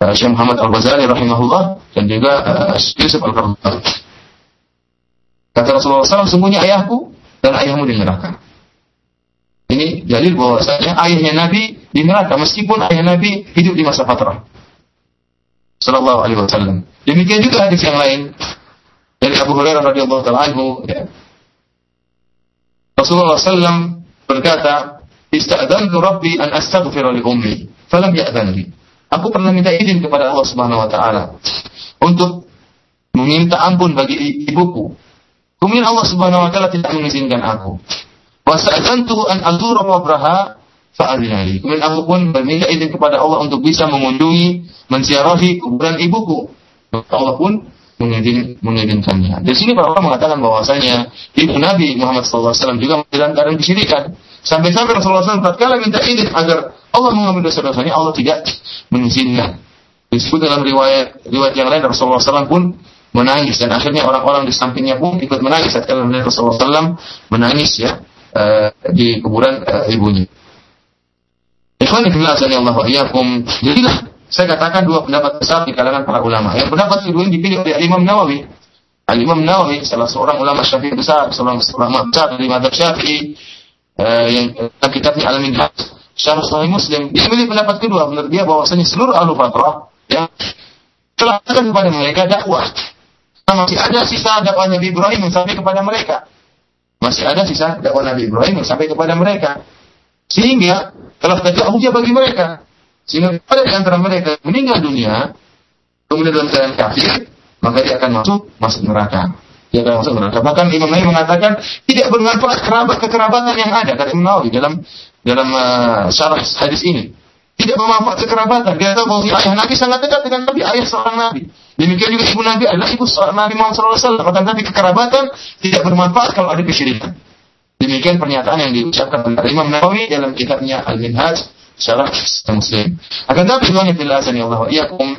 uh, Syekh Muhammad Al-Ghazali rahimahullah dan juga uh, Yusuf Al-Qardawi. Kata Rasulullah SAW, sungguhnya ayahku dan ayahmu di neraka. Ini dalil bahwasanya ayahnya Nabi di neraka meskipun ayah Nabi hidup di masa fatrah. Sallallahu Alaihi Wasallam. Demikian juga hadis yang lain dari Abu Hurairah radhiyallahu taala anhu. Ya. Rasulullah SAW berkata, "Ista'dzantu Rabbi an astaghfira li ummi, falam ya'dzan li." Aku pernah minta izin kepada Allah Subhanahu wa taala untuk meminta ampun bagi ibuku. Kemudian Allah Subhanahu wa taala tidak mengizinkan aku. Wasa'dzantu an azura qabraha fa'adhinali. Kemudian aku pun meminta izin kepada Allah untuk bisa mengunjungi, menziarahi kuburan ibuku. Allah pun mengizin, mengizinkannya. Di sini para orang mengatakan bahwasanya ibu Nabi Muhammad SAW juga keadaan kesyirikan. Sampai-sampai Rasulullah SAW tatkala minta izin agar Allah mengambil dosa-dosanya, Allah tidak mengizinkan. Disebut dalam riwayat riwayat yang lain Rasulullah SAW pun menangis dan akhirnya orang-orang di sampingnya pun ikut menangis saat melihat Rasulullah SAW menangis ya uh, di kuburan uh, ibunya. Ikhwan fillah Allah wa. Jadilah saya katakan dua pendapat besar di kalangan para ulama. Yang pendapat kedua ini dipilih oleh Imam Nawawi. Al Imam Nawawi salah seorang ulama Syafi'i besar, seorang ulama besar dari mazhab Syafi'i eh, yang kitabnya Al Minhaj Syarah Sahih Muslim. Dia memilih pendapat kedua menurut dia bahwasanya seluruh ahlu fatrah ya telah kepada mereka dakwah. Nah, masih ada sisa dakwah Nabi Ibrahim sampai kepada mereka. Masih ada sisa dakwah Nabi Ibrahim sampai kepada mereka. Sehingga telah terjadi hujah bagi mereka. Sehingga pada antara mereka meninggal dunia, kemudian dalam keadaan kafir, maka dia akan masuk masuk neraka. Masuk neraka. Bahkan Imam Nawawi mengatakan tidak bermanfaat kerabat kekerabatan yang ada kata Imam Nawawi dalam dalam uh, syarah hadis ini. Tidak bermanfaat kekerabatan. Dia tahu bahwa ayah Nabi sangat dekat dengan Nabi, ayah seorang Nabi. Demikian juga ibu Nabi adalah ibu seorang Nabi Muhammad SAW. Maka Nabi kekerabatan tidak bermanfaat kalau ada kesyirikan. Demikian pernyataan yang diucapkan oleh Imam Nawawi dalam kitabnya Al-Minhaj syarah Muslim. Akan tapi Tuhan yang azani Allah iyakum.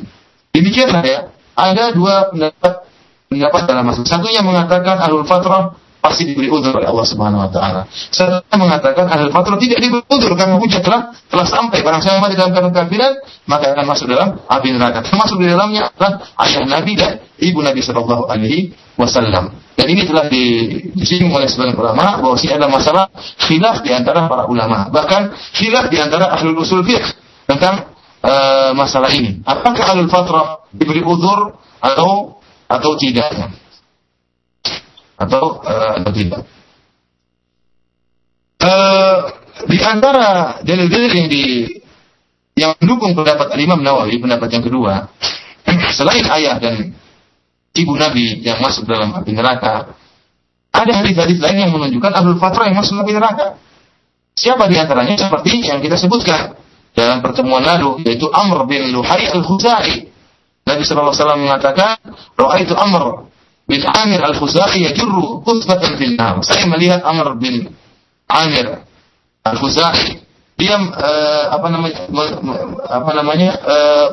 Demikianlah ya. Ada dua pendapat pendapat dalam masalah. Satu yang mengatakan ahlul fatrah pasti diberi udur oleh Allah Subhanahu wa taala. Satu yang mengatakan ahlul fatrah tidak diberi udur karena hujah telah telah sampai barang siapa mati dalam keadaan kafiran maka akan masuk dalam api neraka. Termasuk di dalamnya adalah ayah Nabi dan ibu Nabi sallallahu alaihi wasallam. Dan ini telah disinggung oleh sebagian ulama bahwa ini adalah masalah khilaf di antara para ulama. Bahkan khilaf di antara ahli usul fiqh tentang uh, masalah ini. Apakah ahli fatrah diberi uzur atau atau tidak? Atau uh, atau tidak? Uh, di antara dalil-dalil yang di yang mendukung pendapat Imam Nawawi, pendapat yang kedua, selain ayah dan ibu Nabi yang masuk dalam api neraka. Ada hadis-hadis lain yang menunjukkan ahlul fatrah yang masuk api neraka. Siapa di antaranya seperti yang kita sebutkan dalam pertemuan lalu yaitu Amr bin Luhai al-Khuzai. Nabi wasallam mengatakan, "Ra'aitu Amr bin Amir al-Khuzai yajurru qutbatan fil nar." Saya melihat Amr bin Amir al-Khuzai dia uh, apa namanya apa namanya uh,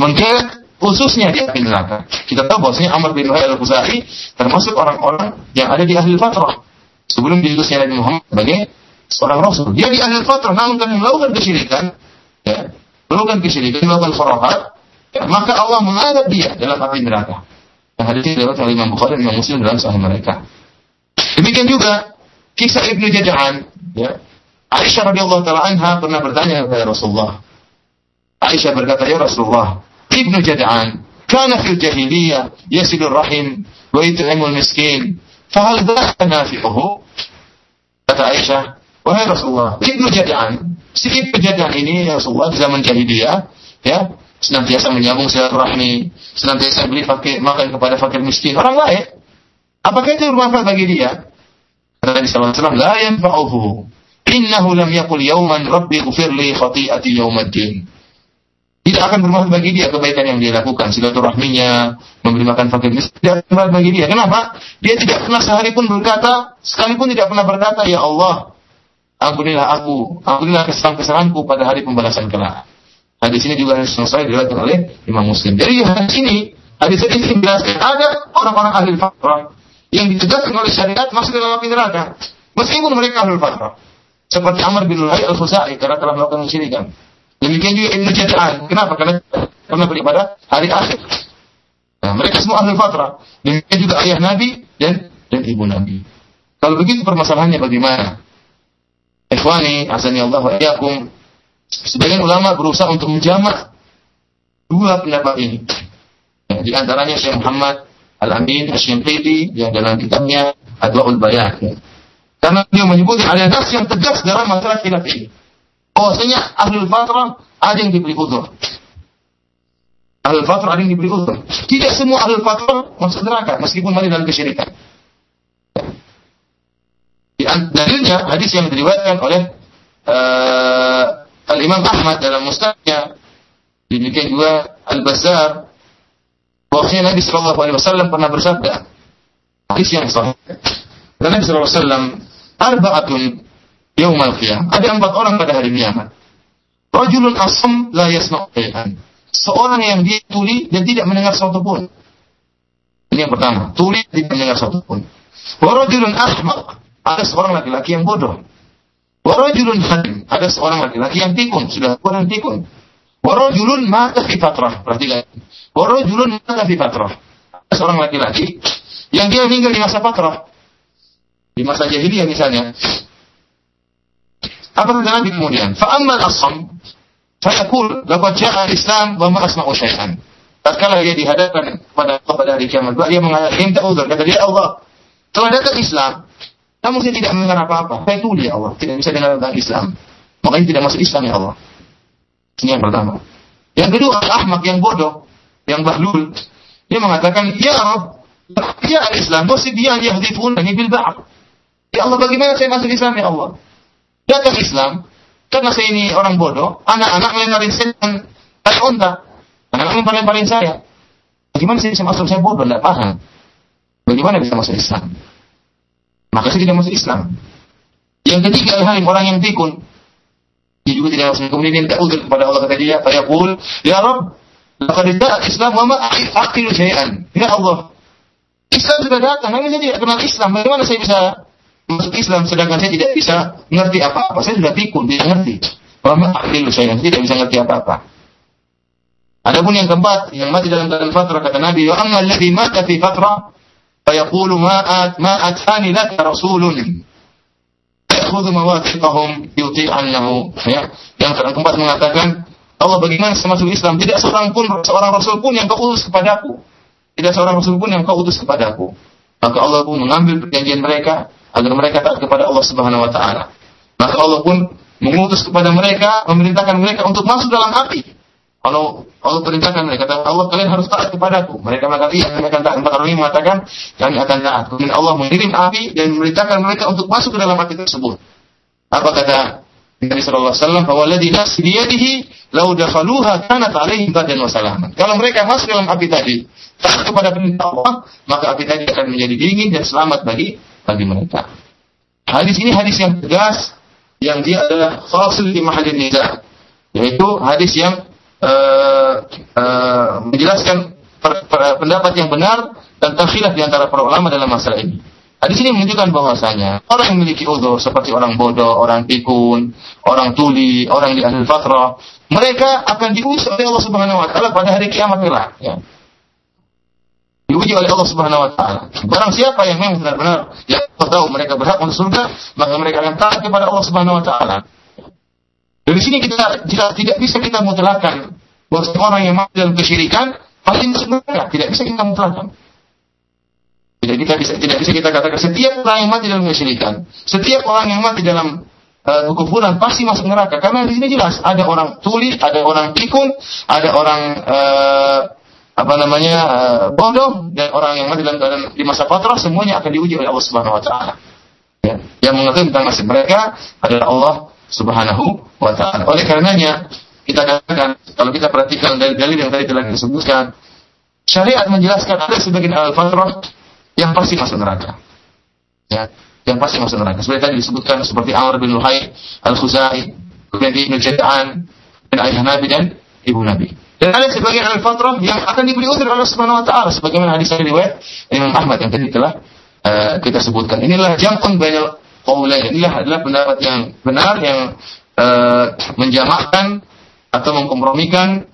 mengkerek khususnya di ahli neraka. Kita tahu bahwasanya Amr bin Wahid al-Khuzai termasuk orang-orang yang ada di ahli fatrah. Sebelum diutusnya Nabi Muhammad sebagai seorang rasul. Dia di ahli fatrah namun kan melakukan kesyirikan, ya, melakukan kesyirikan, melakukan ya, maka Allah mengadab dia dalam api neraka. Yang hadis ini dapat oleh Imam Bukhari dan Imam Muslim dalam sahih mereka. Demikian juga kisah Ibnu Jada'an, ya. Aisyah radhiyallahu taala anha pernah bertanya kepada Rasulullah. Aisyah berkata, "Ya Rasulullah, Ibnu Jad'an kana fil jahiliyah yasilur rahim wa yut'imul miskin fahal dhaka nafi'uhu kata Aisyah wahai Rasulullah Ibnu Jad'an si Ibnu Jad'an ini ya Rasulullah zaman jahiliyah ya senantiasa menyambung silaturahmi senantiasa beli fakir makan kepada fakir miskin orang lain apakah itu bermanfaat bagi dia kata Nabi wasallam la yanfa'uhu innahu lam yaqul yawman rabbi ighfir li khati'ati yawmaddin tidak akan bermanfaat bagi dia kebaikan yang dia lakukan, silaturahminya, memberi makan fakir miskin, tidak akan bermanfaat bagi dia. Kenapa? Dia tidak pernah sehari pun berkata, sekalipun tidak pernah berkata, Ya Allah, ampunilah aku, ampunilah kesalahan-kesalahanku pada hari pembalasan kelak. Hadis ini juga selesai diriwayatkan oleh Imam Muslim. Jadi hadis ini, hadis ini menjelaskan ada orang-orang ahli fatrah yang dicegahkan oleh syariat masuk dalam api neraka. Meskipun mereka ahli fatrah. Seperti Amr bin Luhai al-Khuzai karena telah melakukan kesyirikan. Demikian juga Ibnu Jada'an. Kenapa? Karena karena beribadah hari akhir. Nah, mereka semua ahli fatrah. Demikian juga ayah Nabi dan dan ibu Nabi. Kalau begitu permasalahannya bagaimana? Ikhwani, asani Allah wa iyakum. Sebagian ulama berusaha untuk menjamak dua pendapat ini. Ya, di antaranya Syekh Muhammad Al-Amin Asyinqiti yang dalam kitabnya Adwaul Bayan. Ya. Karena dia menyebut ada nas yang tegas dalam masalah khilaf ini. Bahwasanya ahlul fatrah ada yang diberi uzur. Ahlul fatrah ada yang diberi uzur. Tidak semua ahlul fatrah masuk neraka meskipun mati dalam kesyirikan. Di dalilnya hadis yang diriwayatkan oleh uh, Al Imam Ahmad dalam Mustadnya, demikian juga Al Bazar bahwasanya Nabi Shallallahu Alaihi Wasallam pernah bersabda hadis yang sahih. Nabi Shallallahu Alaihi Wasallam arba'atun yaumal qiyam. Ada empat orang pada hari kiamat. Rajulun asam la yasma'u Seorang yang dia tuli dan tidak mendengar sesuatu pun. Ini yang pertama, tuli tidak mendengar sesuatu pun. Warajulun ahmaq. Ada seorang laki-laki yang bodoh. Warajulun hadim. Ada seorang laki-laki yang tikun. Sudah kurang tikun. Warajulun mata fi fatrah. Perhatikan. Warajulun mata fi fatrah. Seorang laki-laki yang dia meninggal di masa fatrah. Di masa jahiliyah misalnya. Apa Nabi kemudian? Fa'ammal asam fayaqul laqad ja'a al-Islam wa ma asma'u syai'an. Tatkala dia dihadapkan kepada Allah pada hari kiamat, dia mengatakan minta uzur kata dia Allah. Telah datang Islam, namun saya tidak mendengar apa-apa. Saya tuli ya Allah, tidak bisa dengar tentang Islam. Makanya tidak masuk Islam ya Allah. Ini yang pertama. Yang kedua, ahmak yang bodoh yang bahlul. Dia mengatakan ya ya Islam dia yahdifun ini bil ba'd. Ya Allah bagaimana saya masuk Islam ya Allah? Datang Islam karena saya ini orang bodoh anak-anak lemparin saya dengan kayak unta anak-anak lemparin saya. Bagaimana saya masuk? Saya bodoh tidak paham. Bagaimana bisa masuk Islam maka saya tidak masuk Islam yang ketiga hal orang yang tikun dia juga tidak masuk kemudian minta uzur kepada Allah kata dia fayaqul ya Rabb Laqad Islam wa aqilu syai'an. Ya Allah. Islam sudah datang, namun saya tidak kenal Islam. Bagaimana saya bisa masuk Islam sedangkan saya tidak bisa mengerti apa-apa? Saya sudah pikun, tidak mengerti. Wa ma syai'an, tidak bisa mengerti apa-apa. Adapun yang keempat, yang mati dalam keadaan fatrah kata Nabi, wa amma alladhi mata fi fatrah fa yaqulu ma ma atani laka rasulun ya'khudhu mawathiqahum yuti'annahu ya yang keempat mengatakan Allah bagaimana saya masuk Islam? Tidak seorang pun, seorang Rasul pun yang kau utus kepadaku. Tidak seorang Rasul pun yang kau utus kepadaku. Maka Allah pun mengambil perjanjian mereka agar mereka taat kepada Allah Subhanahu Wa Taala. Maka Allah pun mengutus kepada mereka, memerintahkan mereka untuk masuk dalam api. Kalau Allah perintahkan mereka, kata Allah kalian harus taat kepadaku. Mereka mengatakan iya, kami akan taat. Orang ini mengatakan kami akan taat. Kemudian Allah mengirim api dan memerintahkan mereka untuk masuk ke dalam api tersebut. Apa kata Nabi sallallahu alaihi wasallam, "Fawalladhi nafsi biyadihi law dakhaluha kanat alaihim badan wa salaman." Kalau mereka masuk dalam api tadi, taat kepada perintah Allah, maka api tadi akan menjadi dingin dan selamat bagi bagi mereka. Hadis ini hadis yang tegas yang dia adalah fasil di mahallin niza, yaitu hadis yang uh, menjelaskan pendapat yang benar tentang khilaf di antara para ulama dalam masalah ini. Hadis ini menunjukkan bahwasanya orang yang memiliki uzur seperti orang bodoh, orang pikun, orang tuli, orang di ahli fatrah, mereka akan diuji oleh Allah Subhanahu wa taala pada hari kiamat kelak, ya. Diuji oleh Allah Subhanahu wa taala. Barang siapa yang memang benar-benar yang tahu mereka berhak masuk surga, maka mereka akan taat kepada Allah Subhanahu wa taala. Dari sini kita tidak, tidak bisa kita mutlakan bahwa orang yang mati dalam kesyirikan pasti masuk neraka. Tidak bisa kita mutlakan. Tidak kita bisa tidak bisa kita katakan setiap orang yang mati dalam kesyirikan, setiap orang yang mati dalam uh, kekufuran pasti masuk neraka. Karena di sini jelas ada orang tuli, ada orang pikun, ada orang uh, apa namanya uh, bodoh dan orang yang mati dalam keadaan di masa fatrah semuanya akan diuji oleh Allah Subhanahu wa taala. Ya. Yang mengetahui tentang nasib mereka adalah Allah Subhanahu wa taala. Oleh karenanya kita katakan kalau kita perhatikan dari dalil yang tadi telah disebutkan syariat menjelaskan ada sebagian al-fatrah yang pasti masuk neraka. Ya, yang pasti masuk neraka. Seperti tadi disebutkan seperti Amr bin Luhai, Al-Khuzai, kemudian Ibnu Jada'an, dan ayah Nabi dan ibu Nabi. Dan ada sebagian al-fatrah yang akan diberi uzur oleh Subhanahu wa taala sebagaimana hadis dari riwayat Imam Ahmad yang tadi telah uh, kita sebutkan. Inilah jam'un bainal qaulain. Inilah adalah pendapat yang benar yang uh, menjamakkan atau mengkompromikan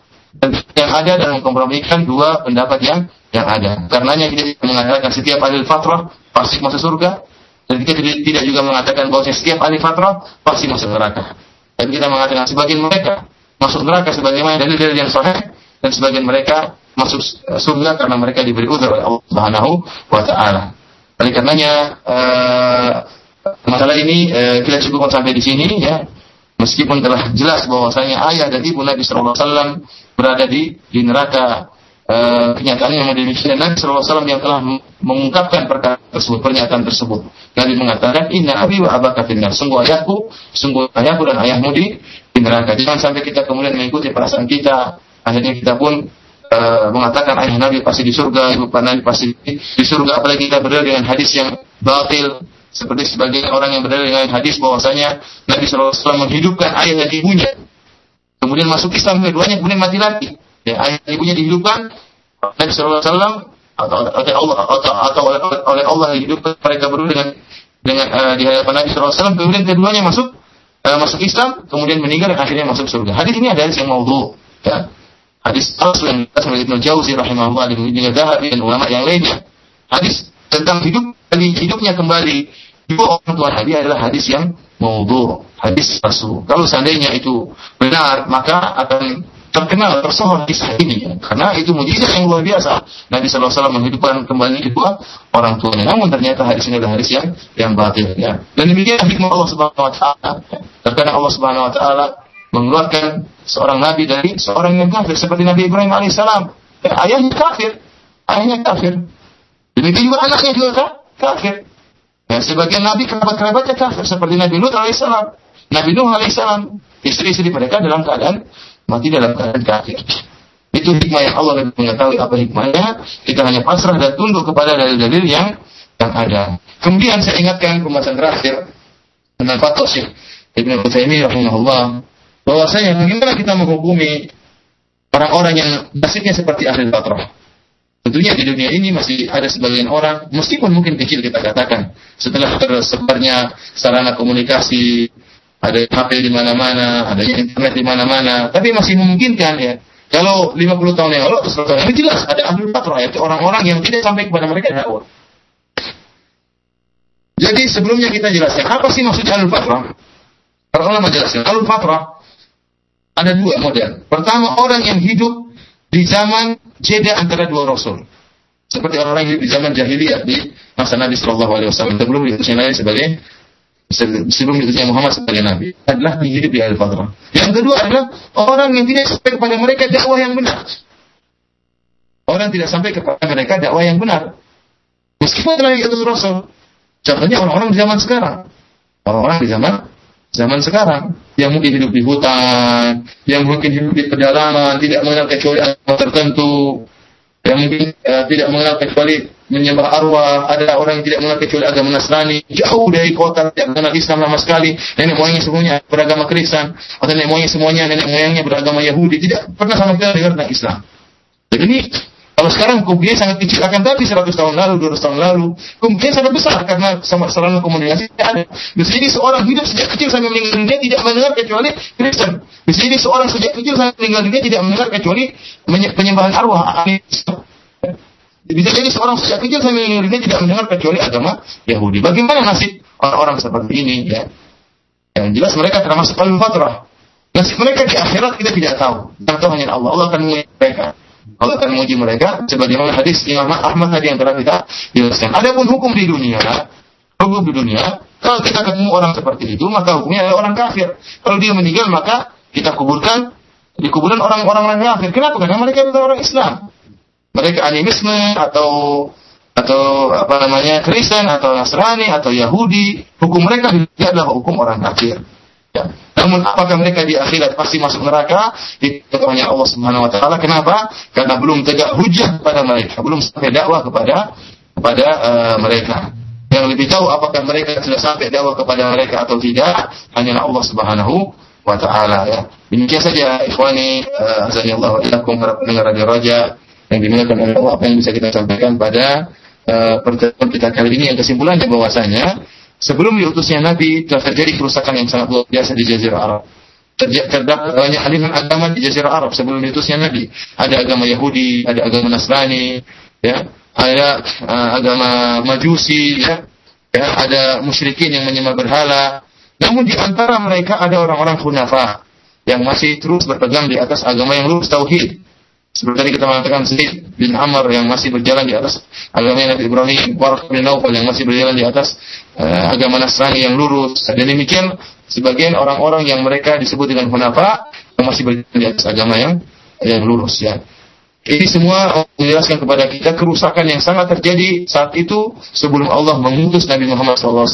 yang ada dan mengkompromikan dua pendapat yang yang ada. Karenanya kita mengatakan setiap ahli fatrah pasti masuk surga dan kita tidak juga mengatakan bahwa setiap ahli fatrah pasti masuk neraka. Dan kita mengatakan sebagian mereka masuk neraka sebagaimana dalil-dalil yang sahih dan sebagian mereka masuk surga karena mereka diberi uzur oleh Allah Subhanahu wa taala. Oleh karenanya uh, masalah ini uh, kita cukupkan sampai di sini ya. Meskipun telah jelas bahwasanya ayah dan ibu Nabi wasallam berada di di neraka Uh, kenyataan yang demikian Nabi SAW yang telah mengungkapkan perkara tersebut, pernyataan tersebut. Nabi mengatakan, Inna abi wa abaka finnar. Sungguh ayahku, sungguh ayahku dan ayahmu di, di neraka. Jangan sampai kita kemudian mengikuti perasaan kita. Akhirnya kita pun uh, mengatakan ayah Nabi pasti di surga, ibu Nabi pasti di surga. Apalagi kita berdalil dengan hadis yang batil. Seperti sebagai orang yang berdalil dengan hadis bahwasanya Nabi SAW menghidupkan ayah dan ibunya. Kemudian masuk Islam keduanya, kemudian mati lagi. Ya, ayah ibunya dihidupkan Nabi Wasallam atau oleh Allah atau, atau oleh, Allah dihidupkan mereka berdua dengan dengan uh, di hadapan Nabi Wasallam. Kemudian keduanya masuk uh, masuk Islam kemudian meninggal dan akhirnya masuk surga. Hadis ini ada hadis yang maudhu ya. Hadis asal yang dikatakan oleh Ibnu Jauzi rahimahullah dan Zahabi dan ulama yang lainnya. Hadis tentang hidup hidupnya kembali dua orang tua Nabi adalah hadis yang maudhu hadis palsu. Kalau seandainya itu benar maka akan terkenal tersohor kisah ini. Karena itu mujizat yang luar biasa. Nabi SAW menghidupkan kembali kedua orang tuanya. Namun ternyata hadis ini adalah hadis yang yang batil ya. Dan demikian hikmah Allah Subhanahu Wa Taala. Terkadang Allah Subhanahu Wa Taala mengeluarkan seorang nabi dari seorang yang kafir seperti Nabi Ibrahim alaihissalam. Ya, ayahnya kafir. Ayahnya kafir. Demikian juga anaknya juga kafir ya, sebagian nabi kerabat-kerabatnya kafir seperti Nabi Lut alaihissalam Nabi Nuh alaihissalam istri-istri mereka dalam keadaan mati dalam keadaan kafir. Itu hikmah yang Allah lebih mengetahui apa hikmahnya. Kita hanya pasrah dan tunduk kepada dalil-dalil yang yang ada. Kemudian saya ingatkan pembahasan terakhir tentang Syekh Ibnu Utsaimin rahimahullah bahwasanya bagaimana kita menghukumi orang-orang yang nasibnya seperti ahli fatrah. Tentunya di dunia ini masih ada sebagian orang, meskipun mungkin kecil kita katakan, setelah tersebarnya sarana komunikasi, ada HP di mana-mana, ada internet di mana-mana, tapi masih memungkinkan ya. Kalau 50 tahun yang lalu atau 100 tahun jelas ada ahli fatrah yaitu orang-orang yang tidak sampai kepada mereka dakwah. Jadi sebelumnya kita jelaskan apa sih maksudnya ahli fatrah? Para ulama jelaskan ahli fatrah ada dua model. Pertama orang yang hidup di zaman jeda antara dua rasul. Seperti orang-orang di zaman jahiliyah di masa Nabi Shallallahu Alaihi Wasallam sebelum diutusnya Nabi sebagai sebelum diutusnya Muhammad sebagai Nabi adalah hidup di al-fatrah. Yang kedua adalah orang yang tidak sampai kepada mereka dakwah yang benar. Orang tidak sampai kepada mereka dakwah yang benar. Meskipun telah diutus Rasul. Contohnya orang-orang di zaman sekarang. Orang-orang di zaman zaman sekarang yang mungkin hidup di hutan, yang mungkin hidup di pedalaman, tidak mengenal kecuali agama tertentu, yang mungkin uh, tidak mengenal kecuali menyembah arwah, ada orang yang tidak mengenal kecuali agama Nasrani, jauh dari kota, tidak mengenal Islam sama sekali, nenek moyangnya semuanya beragama Kristen, atau nenek moyangnya semuanya nenek moyangnya beragama Yahudi, tidak pernah sama sekali dengar tentang Islam. Jadi ini kalau sekarang kemungkinan sangat kecil akan tapi 100 tahun lalu, 200 tahun lalu, kemungkinan sangat besar karena sama sarana komunikasi ada. Bisa jadi seorang hidup sejak kecil sampai meninggal dunia tidak mendengar kecuali Kristen. Bisa jadi seorang sejak kecil sampai meninggal dunia tidak mendengar kecuali penyembahan arwah. Bisa jadi seorang sejak kecil sampai meninggal dunia tidak mendengar kecuali agama Yahudi. Bagaimana nasib orang-orang seperti ini? Ya, yang jelas mereka termasuk al-fatrah. Nasib mereka di akhirat kita tidak tahu. Yang tahu hanya Allah. Allah akan mereka. Allah akan menguji mereka sebagaimana hadis Imam Ahmad tadi yang telah kita jelaskan. Adapun hukum di dunia, hukum di dunia, kalau kita ketemu orang seperti itu, maka hukumnya adalah orang kafir. Kalau dia meninggal, maka kita kuburkan di kuburan orang-orang kafir. Kenapa? Karena mereka adalah orang Islam. Mereka animisme atau atau apa namanya Kristen atau Nasrani atau Yahudi, hukum mereka adalah hukum orang kafir. Ya. Namun apakah mereka di akhirat pasti masuk neraka? Itu hanya Allah Subhanahu wa taala. Kenapa? Karena belum tegak hujah kepada mereka, belum sampai dakwah kepada kepada uh, mereka. Yang lebih tahu apakah mereka sudah sampai dakwah kepada mereka atau tidak, hanyalah Allah Subhanahu wa taala ya. Demikian saja ikhwani uh, azanillahu ilakum pendengar radio Raja yang dimuliakan oleh Allah apa yang bisa kita sampaikan pada uh, pertemuan kita kali ini yang kesimpulannya bahwasanya Sebelum diutusnya Nabi telah terjadi kerusakan yang sangat luar biasa di Jazirah Arab. Terdapat banyak aliran agama di Jazirah Arab sebelum diutusnya Nabi. Ada agama Yahudi, ada agama Nasrani, ya, ada uh, agama Majusi, ya, ya, ada musyrikin yang menyembah berhala. Namun di antara mereka ada orang-orang khunafa yang masih terus berpegang di atas agama yang lurus tauhid. Seperti tadi kita mengatakan Zaid bin Amr yang masih berjalan di atas agama Nabi Ibrahim, Warq bin Naufal yang masih berjalan di atas uh, agama Nasrani yang lurus. Dan demikian sebagian orang-orang yang mereka disebut dengan hunafa yang masih berjalan di atas agama yang yang lurus ya. Ini semua menjelaskan kepada kita kerusakan yang sangat terjadi saat itu sebelum Allah mengutus Nabi Muhammad SAW.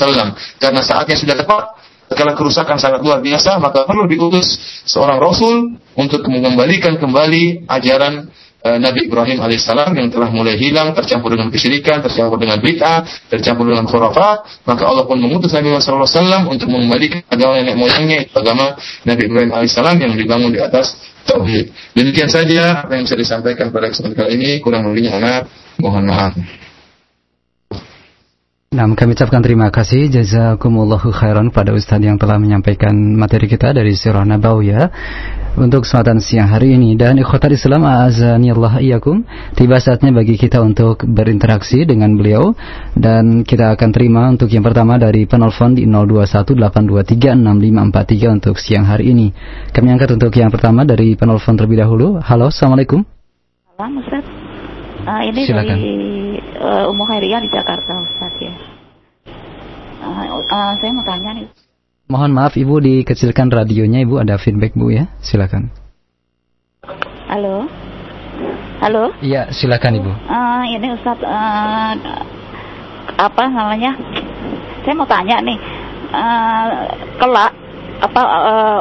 Karena saatnya sudah tepat, kalau kerusakan sangat luar biasa, maka perlu diutus seorang Rasul untuk mengembalikan kembali ajaran uh, Nabi Ibrahim alaihissalam yang telah mulai hilang, tercampur dengan kesyirikan, tercampur dengan bid'ah, tercampur dengan khurafat. Maka Allah pun mengutus Nabi Muhammad SAW untuk mengembalikan agama nenek moyangnya, agama Nabi Ibrahim alaihissalam yang dibangun di atas tauhid. Demikian saja apa yang bisa disampaikan pada kesempatan kali ini. Kurang lebihnya mohon maaf. Nah, kami ucapkan terima kasih. Jazakumullahu khairan pada Ustadz yang telah menyampaikan materi kita dari Sirah Nabawiyah untuk kesempatan siang hari ini. Dan ikhwatar Islam azani Allah iyakum tiba saatnya bagi kita untuk berinteraksi dengan beliau. Dan kita akan terima untuk yang pertama dari penelpon di 0218236543 untuk siang hari ini. Kami angkat untuk yang pertama dari penelpon terlebih dahulu. Halo assalamualaikum. Halo Ustaz. Uh, ini Silakan. dari uh, Umu Khairiyah di Jakarta Ustaz ya. Uh, uh, saya mau tanya nih. Mohon maaf Ibu dikecilkan radionya Ibu ada feedback Bu ya. Silakan. Halo. Halo. Iya, silakan Ibu. Uh, ini Ustaz uh, apa namanya? Saya mau tanya nih. Uh, kelak apa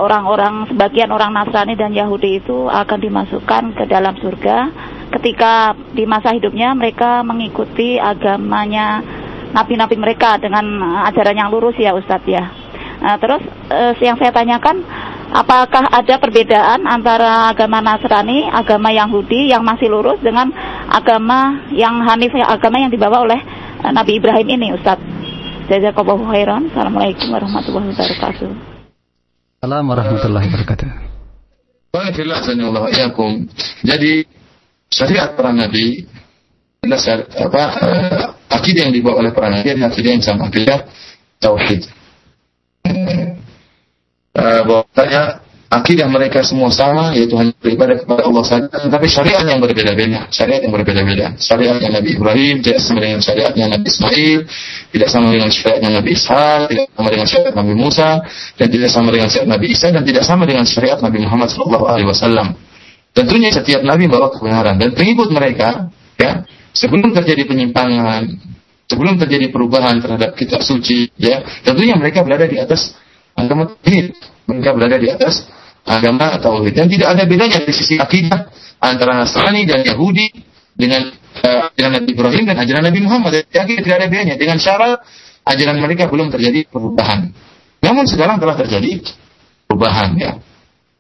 orang-orang uh, sebagian orang Nasrani dan Yahudi itu akan dimasukkan ke dalam surga ketika di masa hidupnya mereka mengikuti agamanya nabi-nabi mereka dengan uh, ajaran yang lurus ya Ustadz ya. Nah, terus uh, yang saya tanyakan, apakah ada perbedaan antara agama Nasrani, agama Yahudi yang masih lurus dengan agama yang Hanif, agama yang dibawa oleh uh, Nabi Ibrahim ini Ustadz? Jazakallahu khairan. Assalamualaikum warahmatullahi wabarakatuh. Assalamualaikum warahmatullahi wabarakatuh. Jadi syariat para nabi dasar apa uh, akidah yang dibawa oleh para nabi adalah akidah yang sama. Akidah tauhid. Uh, bahwasanya akidah mereka semua sama yaitu hanya beribadah kepada Allah saja tetapi syariat yang berbeda-beda. Syariat yang berbeda-beda. Syariatnya Nabi Ibrahim tidak sama dengan syariatnya Nabi Ismail tidak sama dengan syariatnya Nabi Ishaq tidak sama dengan syariat Nabi Musa dan tidak sama dengan syariat Nabi Isa dan tidak sama dengan syariat Nabi Muhammad SAW Tentunya setiap nabi bawa kebenaran dan pengikut mereka ya sebelum terjadi penyimpangan, sebelum terjadi perubahan terhadap kitab suci ya, tentunya mereka berada di atas agama tauhid. Mereka berada di atas agama tauhid dan tidak ada bedanya dari sisi akidah antara Nasrani dan Yahudi dengan uh, dengan Nabi Ibrahim dan ajaran Nabi Muhammad. Tidak ada bedanya dengan syarat ajaran mereka belum terjadi perubahan. Namun sekarang telah terjadi perubahan ya.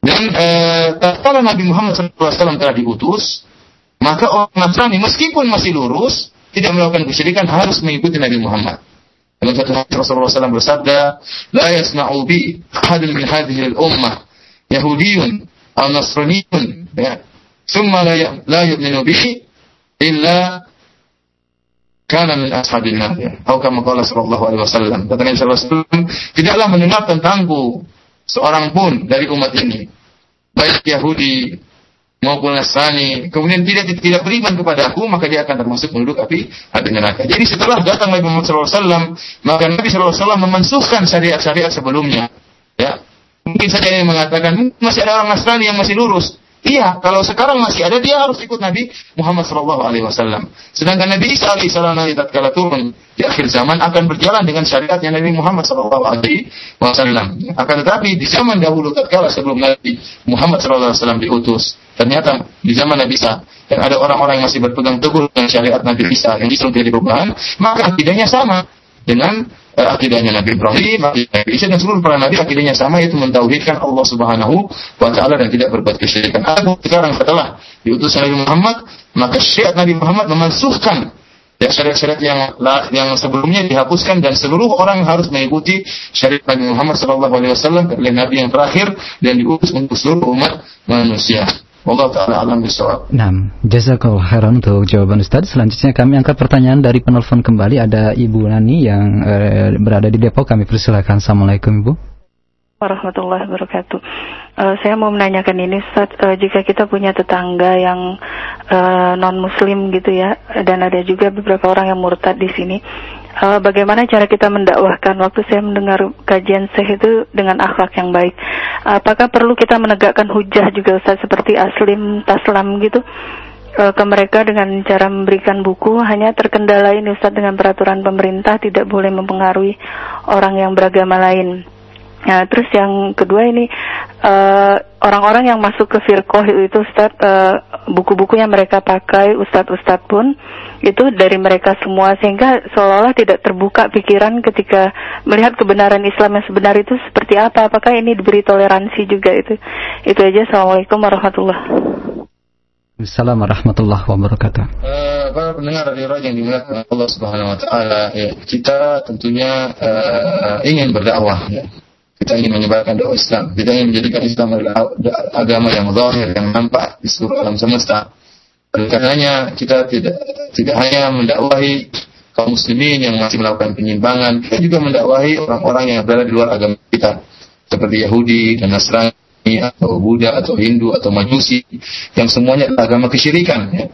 Dan eh, tatkala Nabi Muhammad SAW telah diutus, maka orang Nasrani meskipun masih lurus, tidak melakukan kesyirikan harus mengikuti Nabi Muhammad. Dalam satu hadis Rasulullah SAW bersabda, "La yasma'u bi hadil min hadhihi al-ummah Yahudiyun atau Nasraniyun ya. Summa la ya-, la yu'minu bihi illa kana min ashabin nar." Atau kama qala sallallahu alaihi wasallam. Kata Nabi wasallam, "Tidaklah mendengar tentangku seorang pun dari umat ini baik Yahudi maupun Nasrani kemudian tidak tidak beriman kepada aku maka dia akan termasuk penduduk api api neraka. Jadi setelah datang Nabi Muhammad SAW maka Nabi SAW memansuhkan syariat-syariat sebelumnya. Ya, mungkin saja yang mengatakan masih ada orang Nasrani yang masih lurus. Iya, kalau sekarang masih ada dia harus ikut Nabi Muhammad Wasallam. Sedangkan Nabi Isa Alaihissalam nanti tatkala turun di akhir zaman akan berjalan dengan syariatnya Nabi Muhammad Wasallam. Akan tetapi di zaman dahulu tatkala sebelum Nabi Muhammad Wasallam diutus, ternyata di zaman Nabi Isa yang ada orang-orang yang masih berpegang teguh dengan syariat Nabi Isa yang justru tidak perubahan, maka akidahnya sama dengan akidahnya Nabi Ibrahim, akidahnya Nabi Isa dan seluruh para nabi akidahnya sama yaitu mentauhidkan Allah Subhanahu wa taala dan tidak berbuat kesyirikan. Aku sekarang setelah diutus Nabi Muhammad, maka syariat Nabi Muhammad memansuhkan ya syariat-syariat yang yang sebelumnya dihapuskan dan seluruh orang harus mengikuti syariat Nabi Muhammad sallallahu alaihi wasallam Nabi yang terakhir dan diutus untuk seluruh umat manusia. Allah taala alam bisawab. Nah, jazakallahu khairan untuk jawaban Ustaz. Selanjutnya kami angkat pertanyaan dari penelpon kembali ada Ibu Nani yang uh, berada di Depok. Kami persilakan. Assalamualaikum Ibu. Warahmatullahi wabarakatuh. Uh, saya mau menanyakan ini Ustaz, uh, jika kita punya tetangga yang uh, non Muslim gitu ya, dan ada juga beberapa orang yang murtad di sini. Uh, bagaimana cara kita mendakwahkan waktu saya mendengar kajian Syekh itu dengan akhlak yang baik? Apakah perlu kita menegakkan hujah juga Ustaz seperti aslim taslam gitu? uh, ke mereka dengan cara memberikan buku hanya terkendala ini Ustaz dengan peraturan pemerintah tidak boleh mempengaruhi orang yang beragama lain. Nah, terus yang kedua ini orang eh, orang-orang yang masuk ke firqoh itu Ustaz uh, buku-buku yang mereka pakai Ustadz-Ustadz pun itu dari mereka semua sehingga seolah-olah tidak terbuka pikiran ketika melihat kebenaran Islam yang sebenar itu seperti apa apakah ini diberi toleransi juga itu itu aja Assalamualaikum warahmatullahi Assalamualaikum warahmatullahi wabarakatuh. Uh, para pendengar radio yang dimuliakan Allah Subhanahu wa taala, ya, kita tentunya uh, ingin berdakwah ya. Kita ingin menyebarkan dakwah Islam. Kita ingin menjadikan Islam adalah agama yang zahir, yang nampak di seluruh alam semesta. Oleh karenanya kita tidak tidak hanya mendakwahi kaum muslimin yang masih melakukan penyimpangan, kita juga mendakwahi orang-orang yang berada di luar agama kita, seperti Yahudi dan Nasrani atau Buddha atau Hindu atau Majusi yang semuanya adalah agama kesyirikan ya.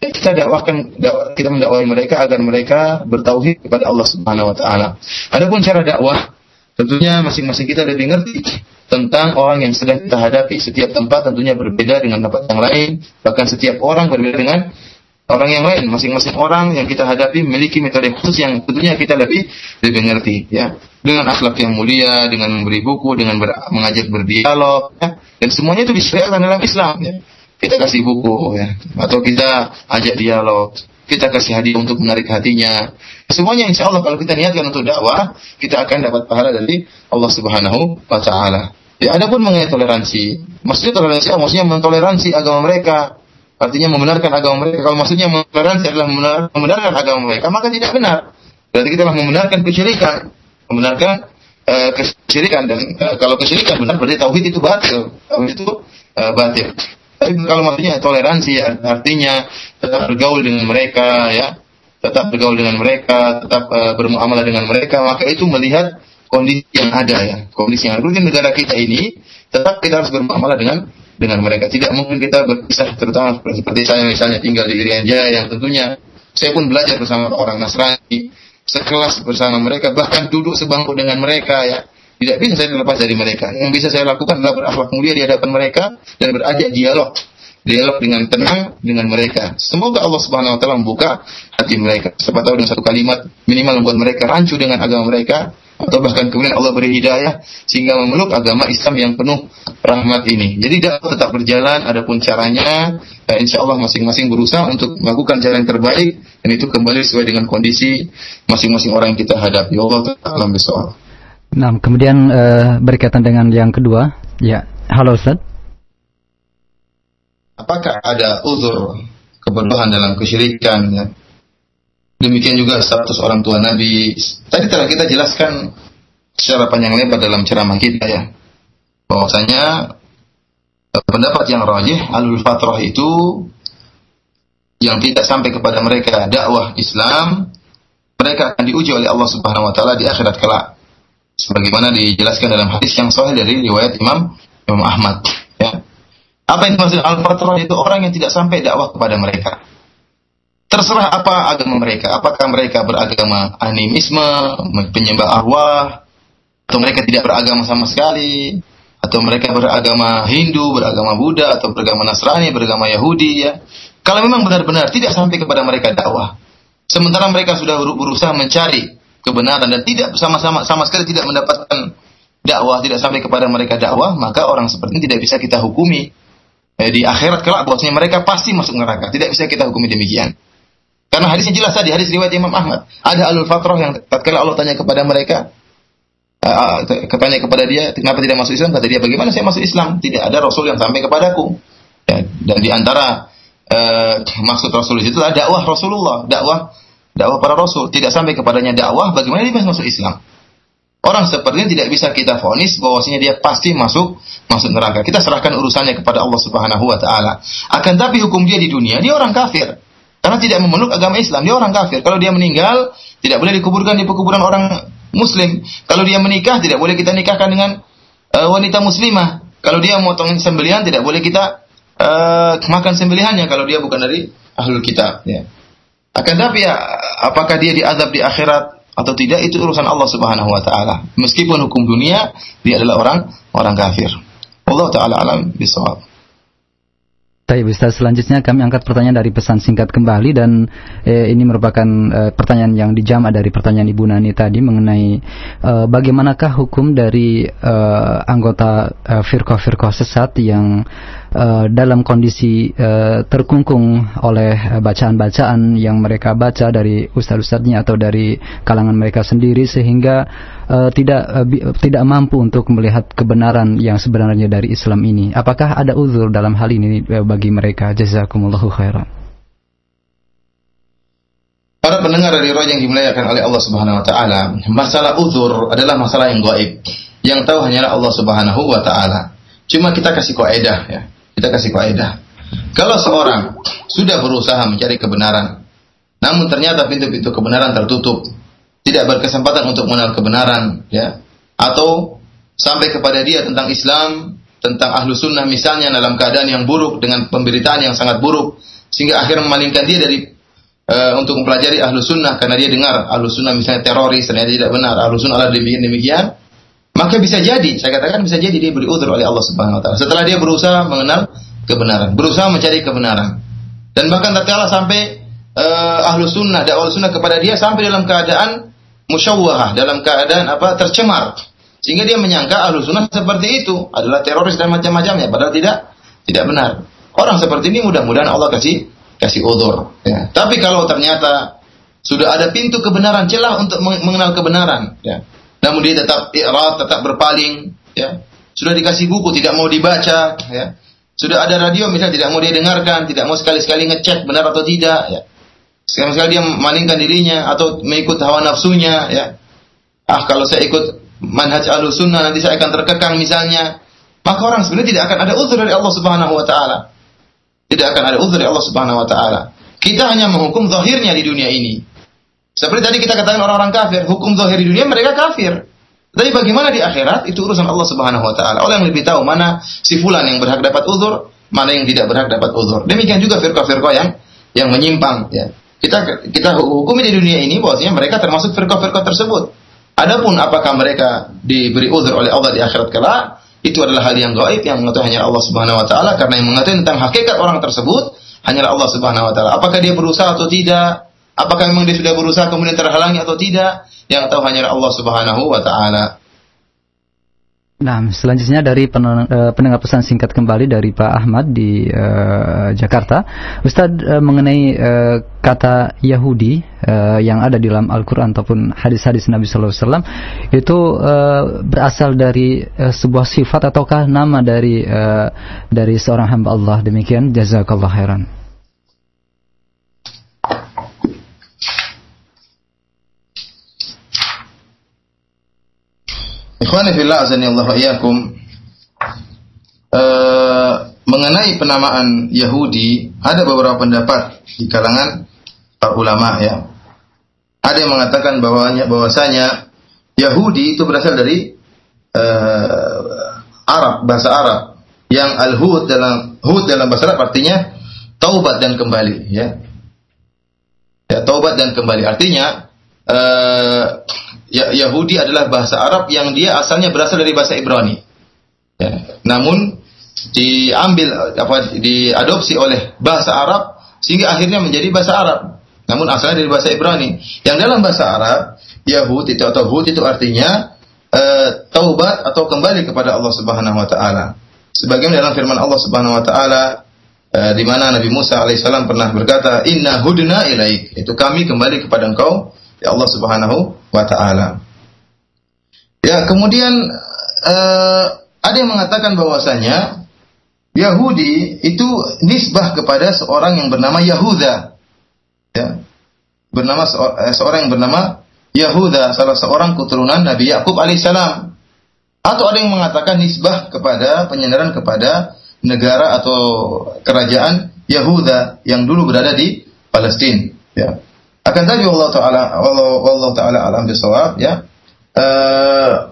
kita dakwahkan kita mendakwahi mereka agar mereka bertauhid kepada Allah Subhanahu wa taala. Adapun cara dakwah tentunya masing-masing kita lebih ngerti tentang orang yang sedang kita hadapi. Setiap tempat tentunya berbeda dengan tempat yang lain, bahkan setiap orang berbeda dengan orang yang lain. Masing-masing orang yang kita hadapi memiliki metode khusus yang tentunya kita lebih lebih ngerti ya. Dengan akhlak yang mulia, dengan memberi buku, dengan ber, mengajak berdialog ya. Dan semuanya itu disyariatkan dalam Islam ya. Kita kasih buku ya atau kita ajak dialog, kita kasih hadiah untuk menarik hatinya. Semuanya insya Allah kalau kita niatkan untuk dakwah, kita akan dapat pahala dari Allah Subhanahu wa taala. Ya, ada pun mengenai toleransi. Maksudnya toleransi, maksudnya mentoleransi agama mereka, artinya membenarkan agama mereka. Kalau maksudnya mentoleransi adalah membenarkan agama mereka, maka tidak benar. Berarti kita telah membenarkan kesyirikan, membenarkan uh, kesyirikan dan uh, kalau kesyirikan benar berarti tauhid itu batil. Tauhid itu uh, batil. Tapi kalau maksudnya toleransi ya, artinya tetap bergaul dengan mereka ya, tetap bergaul dengan mereka, tetap uh, bermuamalah dengan mereka, maka itu melihat kondisi yang ada ya, kondisi yang ada. Negara kita ini tetap kita harus bermuamalah dengan dengan mereka. Tidak mungkin kita berpisah terutama seperti saya misalnya tinggal di Irian Jaya yang tentunya saya pun belajar bersama orang Nasrani, sekelas bersama mereka, bahkan duduk sebangku dengan mereka ya. Tidak bisa saya lepas dari mereka. Yang bisa saya lakukan adalah berakhlak mulia di hadapan mereka dan berajak dialog. Dialog dengan tenang dengan mereka. Semoga Allah Subhanahu wa taala membuka hati mereka. Siapa tahu dengan satu kalimat minimal membuat mereka rancu dengan agama mereka atau bahkan kemudian Allah beri hidayah sehingga memeluk agama Islam yang penuh rahmat ini. Jadi dakwah tetap berjalan, adapun caranya ya insya Allah masing-masing berusaha untuk melakukan cara yang terbaik dan itu kembali sesuai dengan kondisi masing-masing orang yang kita hadapi. Allah taala. Nah, kemudian uh, berkaitan dengan yang kedua, ya, halo Ustaz. Apakah ada uzur kebodohan dalam kesyirikan? Ya? Demikian juga status orang tua Nabi. Tadi telah kita jelaskan secara panjang lebar dalam ceramah kita ya. Bahwasanya eh, pendapat yang rajih alul fatrah itu yang tidak sampai kepada mereka dakwah Islam, mereka akan diuji oleh Allah Subhanahu wa taala di akhirat kelak. Sebagaimana dijelaskan dalam hadis yang sahih dari riwayat Imam Imam Ahmad. Apa yang dimaksud al-fatrah itu orang yang tidak sampai dakwah kepada mereka. Terserah apa agama mereka. Apakah mereka beragama animisme, penyembah arwah, atau mereka tidak beragama sama sekali, atau mereka beragama Hindu, beragama Buddha, atau beragama Nasrani, beragama Yahudi ya. Kalau memang benar-benar tidak sampai kepada mereka dakwah, sementara mereka sudah berusaha mencari kebenaran dan tidak sama-sama sama sekali tidak mendapatkan dakwah, tidak sampai kepada mereka dakwah, maka orang seperti ini tidak bisa kita hukumi eh, di akhirat kelak bahwasanya mereka pasti masuk neraka. Tidak bisa kita hukumi demikian. Karena hadisnya jelas tadi, hadis riwayat Imam Ahmad. Ada alul fatrah yang tatkala Allah tanya kepada mereka, uh, tanya kepada dia, kenapa tidak masuk Islam? Kata dia, bagaimana saya masuk Islam? Tidak ada Rasul yang sampai kepadaku. Ya, dan di antara uh, maksud Rasul itu adalah dakwah Rasulullah, dakwah dakwah para Rasul. Tidak sampai kepadanya dakwah, bagaimana dia masuk Islam? Orang seperti ini tidak bisa kita vonis bahwasanya dia pasti masuk masuk neraka. Kita serahkan urusannya kepada Allah Subhanahu wa taala. Akan tapi hukum dia di dunia, dia orang kafir. Karena tidak memeluk agama Islam, dia orang kafir. Kalau dia meninggal, tidak boleh dikuburkan di pekuburan orang muslim. Kalau dia menikah, tidak boleh kita nikahkan dengan uh, wanita muslimah. Kalau dia memotong sembelihan, tidak boleh kita uh, makan sembelihannya kalau dia bukan dari ahlul kitab ya. Akan tapi ya apakah dia diazab di akhirat atau tidak itu urusan Allah Subhanahu wa taala. Meskipun hukum dunia dia adalah orang orang kafir. Allah taala alam bisawab. Baik, Ustaz. Selanjutnya kami angkat pertanyaan dari pesan singkat kembali dan eh, ini merupakan eh, pertanyaan yang dijama dari pertanyaan Ibu Nani tadi mengenai eh, bagaimanakah hukum dari eh, anggota eh, firqah-firqah sesat yang uh, dalam kondisi uh, terkungkung oleh bacaan-bacaan yang mereka baca dari ustadz-ustadznya atau dari kalangan mereka sendiri sehingga uh, tidak uh, tidak mampu untuk melihat kebenaran yang sebenarnya dari Islam ini. Apakah ada uzur dalam hal ini bagi mereka? Jazakumullahu khairan. Para pendengar dari roh yang dimuliakan oleh Allah Subhanahu wa taala, masalah uzur adalah masalah yang gaib. Yang tahu hanyalah Allah Subhanahu wa taala. Cuma kita kasih kaidah ya. Kita kasih kaidah. Kalau seorang sudah berusaha mencari kebenaran, namun ternyata pintu-pintu kebenaran tertutup, tidak berkesempatan untuk mengenal kebenaran, ya, atau sampai kepada dia tentang Islam, tentang ahlu sunnah misalnya dalam keadaan yang buruk dengan pemberitaan yang sangat buruk, sehingga akhirnya memalingkan dia dari uh, untuk mempelajari ahlu sunnah karena dia dengar ahlu sunnah misalnya teroris ternyata tidak benar ahlu sunnah adalah demikian demikian maka bisa jadi, saya katakan bisa jadi dia beri udur oleh Allah Subhanahu wa taala. Setelah dia berusaha mengenal kebenaran, berusaha mencari kebenaran. Dan bahkan tatkala sampai uh, ahlu sunnah, dakwah sunnah kepada dia sampai dalam keadaan musyawwahah, dalam keadaan apa tercemar. Sehingga dia menyangka ahlu sunnah seperti itu adalah teroris dan macam-macamnya, padahal tidak tidak benar. Orang seperti ini mudah-mudahan Allah kasih kasih udur. Ya. Tapi kalau ternyata sudah ada pintu kebenaran celah untuk mengenal kebenaran, ya namun dia tetap i'rad, tetap berpaling, ya. Sudah dikasih buku tidak mau dibaca, ya. Sudah ada radio misalnya tidak mau dia dengarkan, tidak mau sekali-sekali ngecek benar atau tidak, ya. Sekali-sekali dia memalingkan dirinya atau mengikut hawa nafsunya, ya. Ah, kalau saya ikut manhaj sunnah nanti saya akan terkekang misalnya. Maka orang sebenarnya tidak akan ada uzur dari Allah Subhanahu wa taala. Tidak akan ada uzur dari Allah Subhanahu wa taala. Kita hanya menghukum zahirnya di dunia ini. Seperti tadi kita katakan orang-orang kafir, hukum zahir di dunia mereka kafir. Tapi bagaimana di akhirat itu urusan Allah Subhanahu wa taala. Allah yang lebih tahu mana si fulan yang berhak dapat uzur, mana yang tidak berhak dapat uzur. Demikian juga firqah-firqah yang yang menyimpang ya. Kita kita hukumi di dunia ini bahwasanya mereka termasuk firqah-firqah tersebut. Adapun apakah mereka diberi uzur oleh Allah di akhirat kelak, itu adalah hal yang gaib yang mengetahui hanya Allah Subhanahu wa taala karena yang mengetahui tentang hakikat orang tersebut hanyalah Allah Subhanahu wa taala. Apakah dia berusaha atau tidak, Apakah memang dia sudah berusaha kemudian terhalangi atau tidak? Yang tahu hanya Allah Subhanahu wa taala. Nah, selanjutnya dari eh, pendengar pesan singkat kembali dari Pak Ahmad di uh, Jakarta, Ustadz uh, mengenai uh, kata Yahudi uh, yang ada di dalam Al-Quran ataupun hadis-hadis Nabi Sallallahu Alaihi Wasallam itu uh, berasal dari uh, sebuah sifat ataukah nama dari uh, dari seorang hamba Allah demikian? Jazakallah khairan. Ikhwani fillah azani Allah iyyakum. Uh, mengenai penamaan Yahudi ada beberapa pendapat di kalangan para ulama ya. Ada yang mengatakan bahwanya bahwasanya Yahudi itu berasal dari uh, Arab, bahasa Arab. Yang al-hud dalam hud dalam bahasa Arab artinya taubat dan kembali ya. Ya, taubat dan kembali artinya uh, ya, Yahudi adalah bahasa Arab yang dia asalnya berasal dari bahasa Ibrani. Ya. Namun diambil apa diadopsi oleh bahasa Arab sehingga akhirnya menjadi bahasa Arab. Namun asalnya dari bahasa Ibrani. Yang dalam bahasa Arab Yahud itu atau Hud itu artinya uh, taubat atau kembali kepada Allah Subhanahu wa taala. Sebagaimana dalam firman Allah Subhanahu wa taala uh, di mana Nabi Musa alaihissalam pernah berkata, "Inna hudna ilaik." Itu kami kembali kepada engkau ya Allah Subhanahu wa taala. Ya, kemudian uh, ada yang mengatakan bahwasanya Yahudi itu nisbah kepada seorang yang bernama Yahuda. Ya. Bernama eh, seorang yang bernama Yahuda, salah seorang keturunan Nabi Yakub alaihissalam. Atau ada yang mengatakan nisbah kepada penyandaran kepada negara atau kerajaan Yahuda yang dulu berada di Palestina. Ya. Akan tadi Allah taala Allah Allah taala alam bisawab ya. Uh,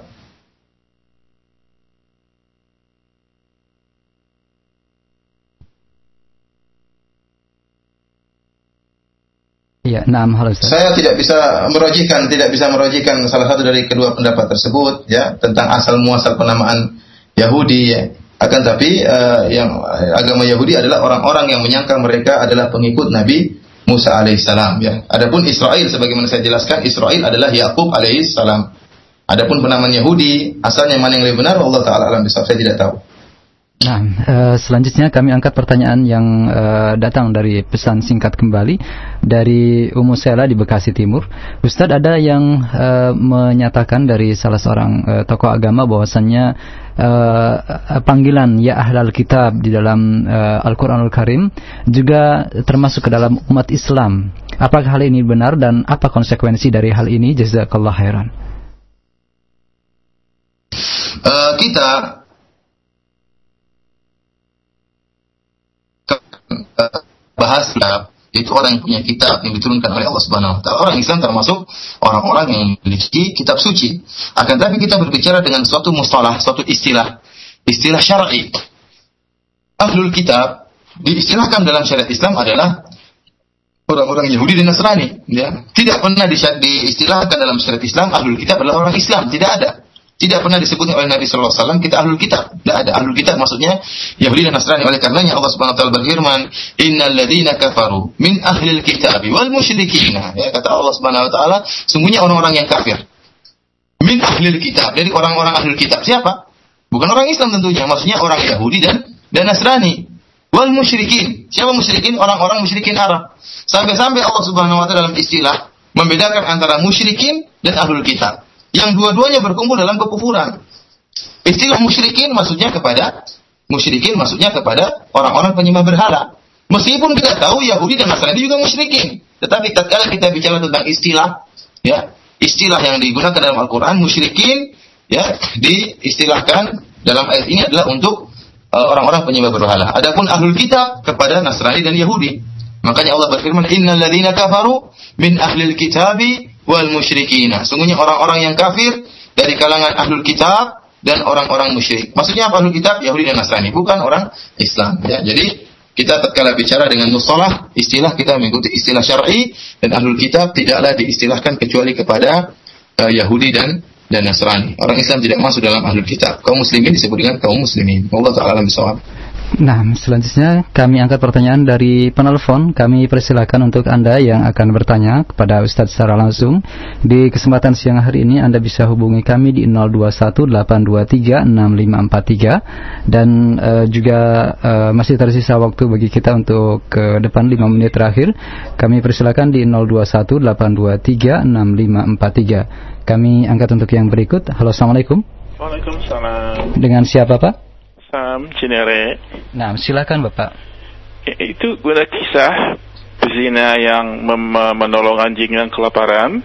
Ya, enam. Saya tidak bisa merojikan, tidak bisa merojikan salah satu dari kedua pendapat tersebut, ya, tentang asal muasal penamaan Yahudi. Ya. Akan tapi uh, yang agama Yahudi adalah orang-orang yang menyangka mereka adalah pengikut Nabi Musa alaihissalam ya. Adapun Israel sebagaimana saya jelaskan Israel adalah Yakub alaihissalam. Adapun penamaan Yahudi asalnya mana yang lebih benar Allah taala alam bisa saya tidak tahu. Nah, uh, selanjutnya kami angkat pertanyaan yang uh, datang dari pesan singkat kembali dari Umu Sela di Bekasi Timur. Ustadz ada yang uh, menyatakan dari salah seorang tokoh agama bahwasannya uh, panggilan ya ahlal kitab di dalam uh, Al-Qur'anul Karim juga termasuk ke dalam umat Islam. Apakah hal ini benar dan apa konsekuensi dari hal ini? Jazakallah khairan. Uh, kita bahasa itu orang yang punya kitab yang diturunkan oleh Allah Subhanahu wa taala. Orang Islam termasuk orang-orang yang memiliki kitab suci. Akan tapi kita berbicara dengan suatu mustalah, suatu istilah, istilah syar'i. Ahlul kitab diistilahkan dalam syariat Islam adalah orang-orang Yahudi dan Nasrani, ya. Tidak pernah diistilahkan dalam syariat Islam ahlul kitab adalah orang Islam, tidak ada. Tidak pernah disebutnya oleh Nabi Sallallahu Alaihi Wasallam kita ahlul kitab. Tidak ada ahlul kitab maksudnya Yahudi dan Nasrani. Oleh karenanya Allah Subhanahu Wa Taala berfirman, Innal ladina kafaru min ahlil kitab wal musyrikin. Ya, kata Allah Subhanahu Wa Taala, sungguhnya orang-orang yang kafir min ahlil kitab dari orang-orang ahlul kitab siapa? Bukan orang Islam tentunya, maksudnya orang Yahudi dan dan Nasrani. Wal musyrikin. Siapa musyrikin? Orang-orang musyrikin Arab. Sampai-sampai Allah Subhanahu wa taala dalam istilah membedakan antara musyrikin dan ahlul kitab yang dua-duanya berkumpul dalam kekufuran. Istilah musyrikin maksudnya kepada musyrikin maksudnya kepada orang-orang penyembah berhala. Meskipun kita tahu Yahudi dan Nasrani juga musyrikin, tetapi tatkala kita bicara tentang istilah ya, istilah yang digunakan dalam Al-Qur'an musyrikin ya diistilahkan dalam ayat ini adalah untuk uh, orang-orang penyembah berhala. Adapun ahlul kitab kepada Nasrani dan Yahudi. Makanya Allah berfirman, "Innal ladzina kafaru min ahlil kitabi wal musyrikina. Sungguhnya orang-orang yang kafir dari kalangan ahlul kitab dan orang-orang musyrik. Maksudnya apa ahlul kitab? Yahudi dan Nasrani, bukan orang Islam. Ya, jadi kita tatkala bicara dengan mustalah, istilah kita mengikuti istilah syar'i dan ahlul kitab tidaklah diistilahkan kecuali kepada uh, Yahudi dan dan Nasrani. Orang Islam tidak masuk dalam ahlul kitab. Kaum muslimin disebut dengan kaum muslimin. Allah taala bisawab. Nah, selanjutnya kami angkat pertanyaan dari penelpon. Kami persilakan untuk Anda yang akan bertanya kepada Ustadz secara langsung. Di kesempatan siang hari ini Anda bisa hubungi kami di 0218236543 dan uh, juga uh, masih tersisa waktu bagi kita untuk ke depan 5 menit terakhir. Kami persilakan di 0218236543. Kami angkat untuk yang berikut. Halo, Assalamualaikum. Waalaikumsalam. Dengan siapa, Pak? Sam Cinere. Nah, silakan Bapak. Itu ada kisah pezina yang menolong anjing yang kelaparan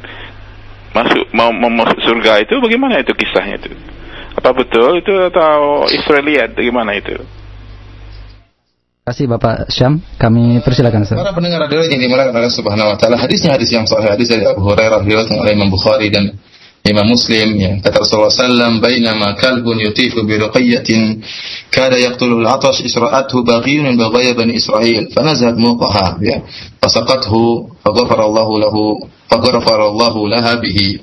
masuk mau, masuk surga itu bagaimana itu kisahnya itu? Apa betul itu atau Israeliat bagaimana itu? Terima kasih Bapak Syam, kami persilakan Para pendengar radio yang dimulakan oleh Subhanahu wa taala, hadisnya hadis yang sahih, hadis dari Abu Hurairah riwayatkan oleh Imam Bukhari dan Imam Muslim ya kata Rasulullah sallam bainama kalbun yutifu bi ruqiyatin kada yaqtulu al-atash isra'athu baghiyun baghaya bani Israil fanazat muqaha ya fasaqathu faghfara Allah lahu faghfara Allah laha bihi.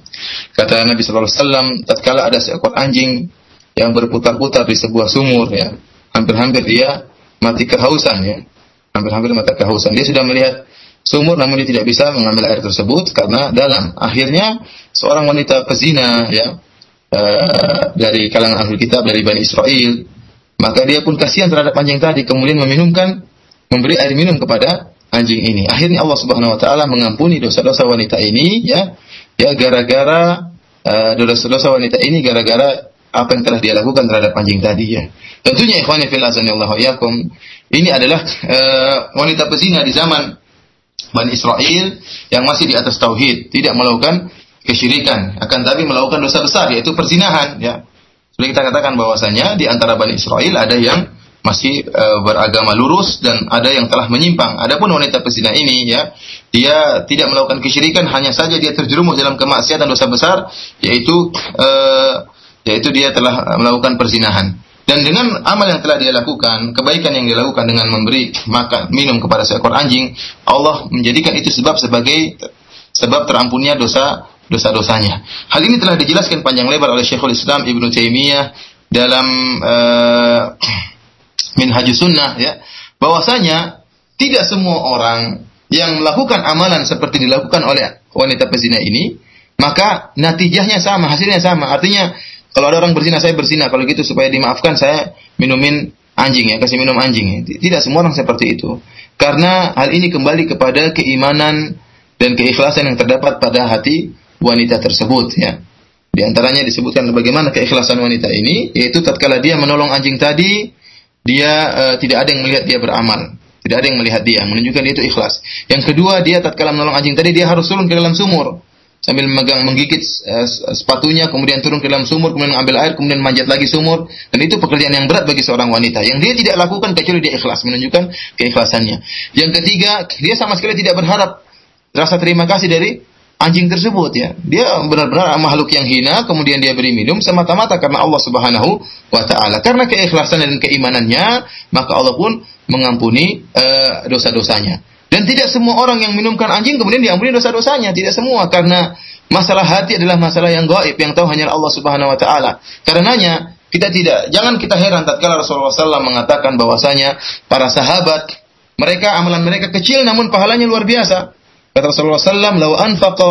Kata Nabi sallallahu alaihi wasallam tatkala ada seekor anjing yang berputar-putar di sebuah sumur ya hampir-hampir dia mati kehausan ya hampir-hampir mati kehausan. Dia sudah melihat sumur namun dia tidak bisa mengambil air tersebut karena dalam. Akhirnya seorang wanita pezina ya uh, dari kalangan ahli kitab dari Bani Israel, maka dia pun kasihan terhadap anjing tadi kemudian meminumkan memberi air minum kepada anjing ini. Akhirnya Allah Subhanahu wa taala mengampuni dosa-dosa wanita ini ya ya gara-gara uh, dosa-dosa wanita ini gara-gara apa yang telah dia lakukan terhadap anjing tadi ya. Tentunya ikhwan fillah azanillahu ini adalah uh, wanita pezina di zaman Bani Israel yang masih di atas tauhid, tidak melakukan kesyirikan, akan tapi melakukan dosa besar yaitu perzinahan ya. Sudah kita katakan bahwasanya di antara Bani Israel ada yang masih e, beragama lurus dan ada yang telah menyimpang. Adapun wanita pezina ini ya, dia tidak melakukan kesyirikan, hanya saja dia terjerumus dalam kemaksiatan dosa besar yaitu e, yaitu dia telah melakukan perzinahan. Dan dengan amal yang telah dia lakukan, kebaikan yang dia lakukan dengan memberi makan minum kepada seekor anjing, Allah menjadikan itu sebab sebagai sebab terampunnya dosa dosa-dosanya. Hal ini telah dijelaskan panjang lebar oleh Syekhul Islam Ibnu Taimiyah dalam uh, Minhajus Sunnah ya, bahwasanya tidak semua orang yang melakukan amalan seperti dilakukan oleh wanita pezina ini, maka natijahnya sama, hasilnya sama. Artinya kalau ada orang berzina, saya berzina. Kalau gitu supaya dimaafkan, saya minumin anjing ya, kasih minum anjing. Ya. Tidak semua orang seperti itu. Karena hal ini kembali kepada keimanan dan keikhlasan yang terdapat pada hati wanita tersebut ya. Di antaranya disebutkan bagaimana keikhlasan wanita ini, yaitu tatkala dia menolong anjing tadi, dia uh, tidak ada yang melihat dia beramal. Tidak ada yang melihat dia, menunjukkan dia itu ikhlas. Yang kedua, dia tatkala menolong anjing tadi, dia harus turun ke dalam sumur sambil memegang menggigit uh, sepatunya kemudian turun ke dalam sumur kemudian mengambil air kemudian manjat lagi sumur. Dan itu pekerjaan yang berat bagi seorang wanita. Yang dia tidak lakukan kecuali dia ikhlas menunjukkan keikhlasannya. Yang ketiga dia sama sekali tidak berharap rasa terima kasih dari anjing tersebut ya. Dia benar-benar makhluk yang hina kemudian dia beri minum semata-mata karena Allah Subhanahu wa taala. Karena keikhlasan dan keimanannya maka Allah pun mengampuni uh, dosa-dosanya dan tidak semua orang yang minumkan anjing kemudian diampuni dosa-dosanya. Tidak semua karena masalah hati adalah masalah yang gaib yang tahu hanya Allah Subhanahu wa taala. Karenanya kita tidak jangan kita heran tatkala Rasulullah SAW mengatakan bahwasanya para sahabat mereka amalan mereka kecil namun pahalanya luar biasa. Kata Rasulullah SAW, "Lau anfaqa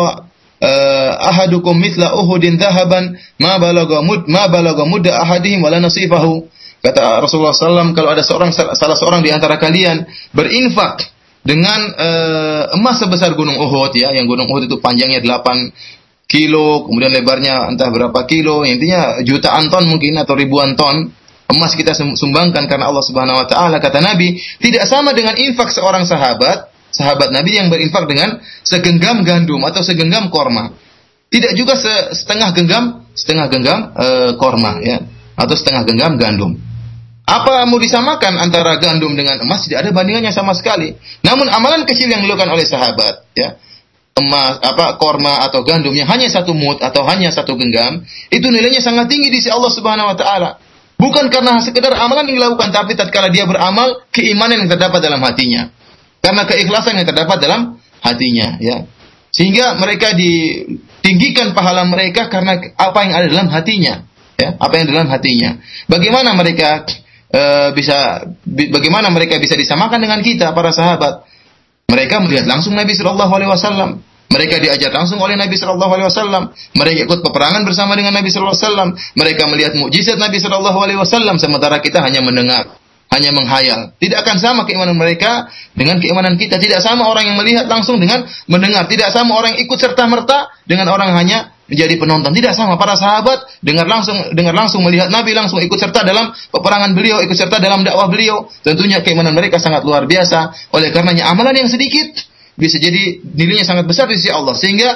uh, ahadukum mithla Uhudin dhahaban ma balagha mud ma balagha mudda ahadihim wala nasifahu." Kata Rasulullah SAW, kalau ada seorang salah seorang di antara kalian berinfak dengan uh, emas sebesar gunung Uhud ya, yang gunung Uhud itu panjangnya 8 kilo, kemudian lebarnya entah berapa kilo, intinya jutaan ton mungkin atau ribuan ton emas kita sumbangkan karena Allah Subhanahu wa taala. Kata Nabi tidak sama dengan infak seorang sahabat sahabat Nabi yang berinfak dengan segenggam gandum atau segenggam korma. Tidak juga setengah genggam setengah genggam e, korma ya atau setengah genggam gandum apa mau disamakan antara gandum dengan emas? Tidak ada bandingannya sama sekali. Namun amalan kecil yang dilakukan oleh sahabat, ya, emas, apa korma atau gandum yang hanya satu mut atau hanya satu genggam, itu nilainya sangat tinggi di sisi Allah Subhanahu Wa Taala. Bukan karena sekedar amalan yang dilakukan, tapi tatkala dia beramal, keimanan yang terdapat dalam hatinya. Karena keikhlasan yang terdapat dalam hatinya, ya. Sehingga mereka ditinggikan pahala mereka karena apa yang ada dalam hatinya, ya, apa yang dalam hatinya. Bagaimana mereka e, bisa bagaimana mereka bisa disamakan dengan kita para sahabat. Mereka melihat langsung Nabi Shallallahu Alaihi Wasallam. Mereka diajar langsung oleh Nabi Shallallahu Alaihi Wasallam. Mereka ikut peperangan bersama dengan Nabi Shallallahu Alaihi Wasallam. Mereka melihat mukjizat Nabi Shallallahu Alaihi Wasallam. Sementara kita hanya mendengar, hanya menghayal. Tidak akan sama keimanan mereka dengan keimanan kita. Tidak sama orang yang melihat langsung dengan mendengar. Tidak sama orang yang ikut serta merta dengan orang hanya menjadi penonton. Tidak sama para sahabat dengar langsung dengar langsung melihat Nabi langsung ikut serta dalam peperangan beliau, ikut serta dalam dakwah beliau. Tentunya keimanan mereka sangat luar biasa. Oleh karenanya amalan yang sedikit bisa jadi nilainya sangat besar di sisi Allah. Sehingga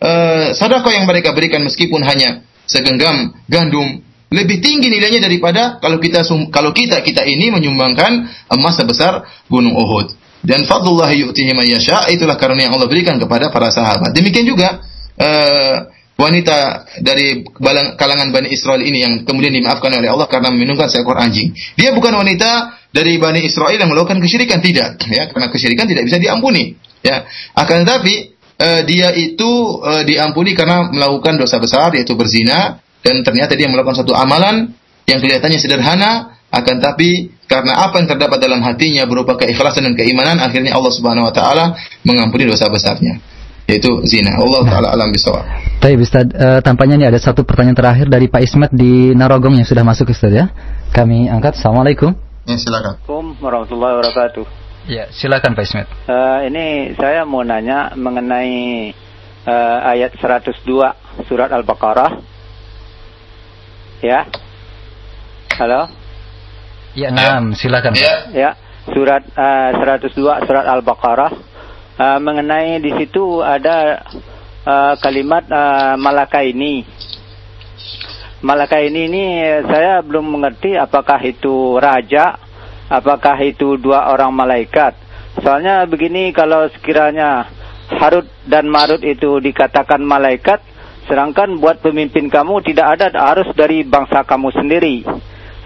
uh, sedekah yang mereka berikan meskipun hanya segenggam gandum lebih tinggi nilainya daripada kalau kita kalau kita kita ini menyumbangkan emas sebesar gunung Uhud. Dan fadlullah yu'tihi man yasha, itulah karunia yang Allah berikan kepada para sahabat. Demikian juga uh, wanita dari kalangan Bani Israel ini yang kemudian dimaafkan oleh Allah karena meminumkan seekor anjing. Dia bukan wanita dari Bani Israel yang melakukan kesyirikan tidak, ya, karena kesyirikan tidak bisa diampuni, ya. Akan tetapi uh, dia itu uh, diampuni karena melakukan dosa besar yaitu berzina dan ternyata dia melakukan satu amalan yang kelihatannya sederhana akan tapi karena apa yang terdapat dalam hatinya berupa keikhlasan dan keimanan akhirnya Allah Subhanahu wa taala mengampuni dosa besarnya yaitu zina. Allah taala alam bisawab. Baik Ustaz, uh, tampaknya ini ada satu pertanyaan terakhir dari Pak Ismet di Narogong yang sudah masuk Ustaz ya. Kami angkat. Assalamualaikum. Ya, silakan. Assalamualaikum warahmatullahi wabarakatuh. Ya, silakan Pak Ismet. Uh, ini saya mau nanya mengenai uh, ayat 102 surat Al-Baqarah. Ya. Halo? Ya, enam, silakan. Ya. ya, surat uh, 102 surat Al-Baqarah uh, mengenai di situ ada uh, kalimat uh, malaka ini. Malaka ini ini saya belum mengerti apakah itu raja, apakah itu dua orang malaikat. Soalnya begini kalau sekiranya Harut dan Marut itu dikatakan malaikat, sedangkan buat pemimpin kamu tidak ada harus dari bangsa kamu sendiri.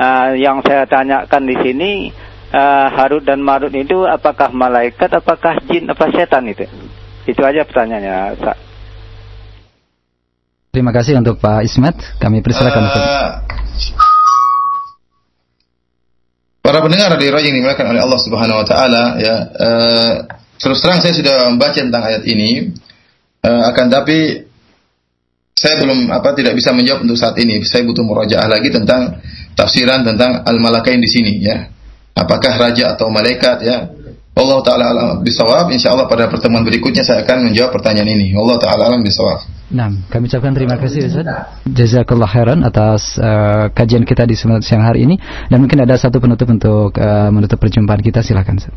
uh, yang saya tanyakan di sini uh, Harut dan Marut itu apakah malaikat, apakah jin, apa setan itu? Itu aja pertanyaannya. Terima kasih untuk Pak Ismet. Kami persilakan. Uh, para pendengar di yang dimuliakan oleh Allah Subhanahu Wa Taala, ya uh, terus terang saya sudah membaca tentang ayat ini, uh, akan tapi saya belum apa tidak bisa menjawab untuk saat ini. Saya butuh murajaah lagi tentang tafsiran tentang al-malakain di sini ya apakah raja atau malaikat ya. Allah taala alam bisawab. Insyaallah pada pertemuan berikutnya saya akan menjawab pertanyaan ini. Allah taala alam bisawab. Nah, kami ucapkan terima kasih Ustaz. Jazakallah khairan atas uh, kajian kita di siang hari ini dan mungkin ada satu penutup untuk uh, menutup perjumpaan kita silakan Ustaz.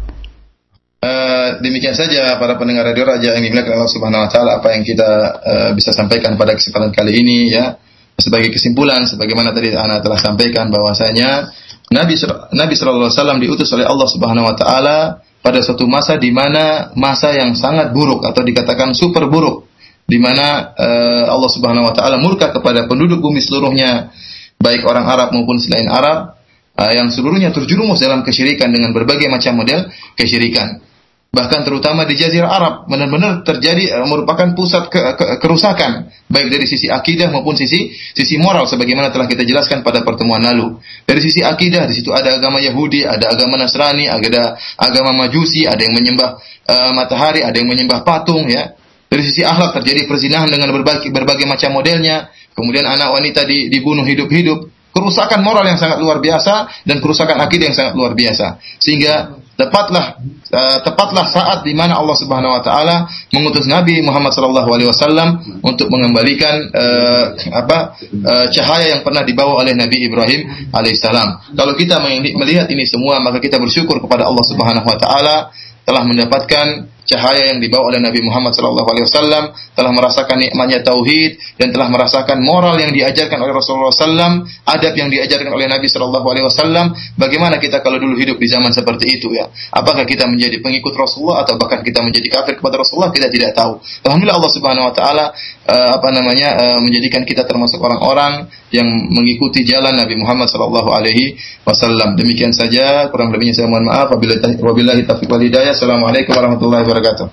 Uh, demikian saja para pendengar radio Raja yang dimuliakan Allah Subhanahu wa taala apa yang kita uh, bisa sampaikan pada kesempatan kali ini ya. Sebagai kesimpulan sebagaimana tadi Ana telah sampaikan bahwasanya Nabi Nabi Shallallahu Alaihi Wasallam diutus oleh Allah Subhanahu Wa Taala pada suatu masa di mana masa yang sangat buruk atau dikatakan super buruk, di mana uh, Allah Subhanahu Wa Taala murka kepada penduduk bumi seluruhnya, baik orang Arab maupun selain Arab, uh, yang seluruhnya terjerumus dalam kesyirikan dengan berbagai macam model kesyirikan bahkan terutama di Jazirah Arab benar-benar terjadi uh, merupakan pusat ke, ke, kerusakan baik dari sisi akidah maupun sisi sisi moral sebagaimana telah kita jelaskan pada pertemuan lalu. Dari sisi akidah di situ ada agama Yahudi, ada agama Nasrani, ada agama Majusi, ada yang menyembah uh, matahari, ada yang menyembah patung ya. Dari sisi akhlak terjadi perzinahan dengan berbagai berbagai macam modelnya. Kemudian anak wanita di, dibunuh hidup-hidup kerusakan moral yang sangat luar biasa dan kerusakan akidah yang sangat luar biasa. Sehingga tepatlah uh, tepatlah saat di mana Allah Subhanahu wa taala mengutus Nabi Muhammad sallallahu alaihi wasallam untuk mengembalikan uh, apa uh, cahaya yang pernah dibawa oleh Nabi Ibrahim alaihissalam. Kalau kita melihat ini semua maka kita bersyukur kepada Allah Subhanahu wa taala telah mendapatkan cahaya yang dibawa oleh Nabi Muhammad SAW telah merasakan nikmatnya tauhid dan telah merasakan moral yang diajarkan oleh Rasulullah SAW, adab yang diajarkan oleh Nabi SAW. Bagaimana kita kalau dulu hidup di zaman seperti itu ya? Apakah kita menjadi pengikut Rasulullah atau bahkan kita menjadi kafir kepada Rasulullah? Kita tidak tahu. Alhamdulillah Allah Subhanahu Wa Taala uh, apa namanya uh, menjadikan kita termasuk orang-orang yang mengikuti jalan Nabi Muhammad sallallahu alaihi wasallam. Demikian saja, kurang lebihnya saya mohon maaf. Wabillahi taufiq. Assalamualaikum warahmatullahi wabarakatuh.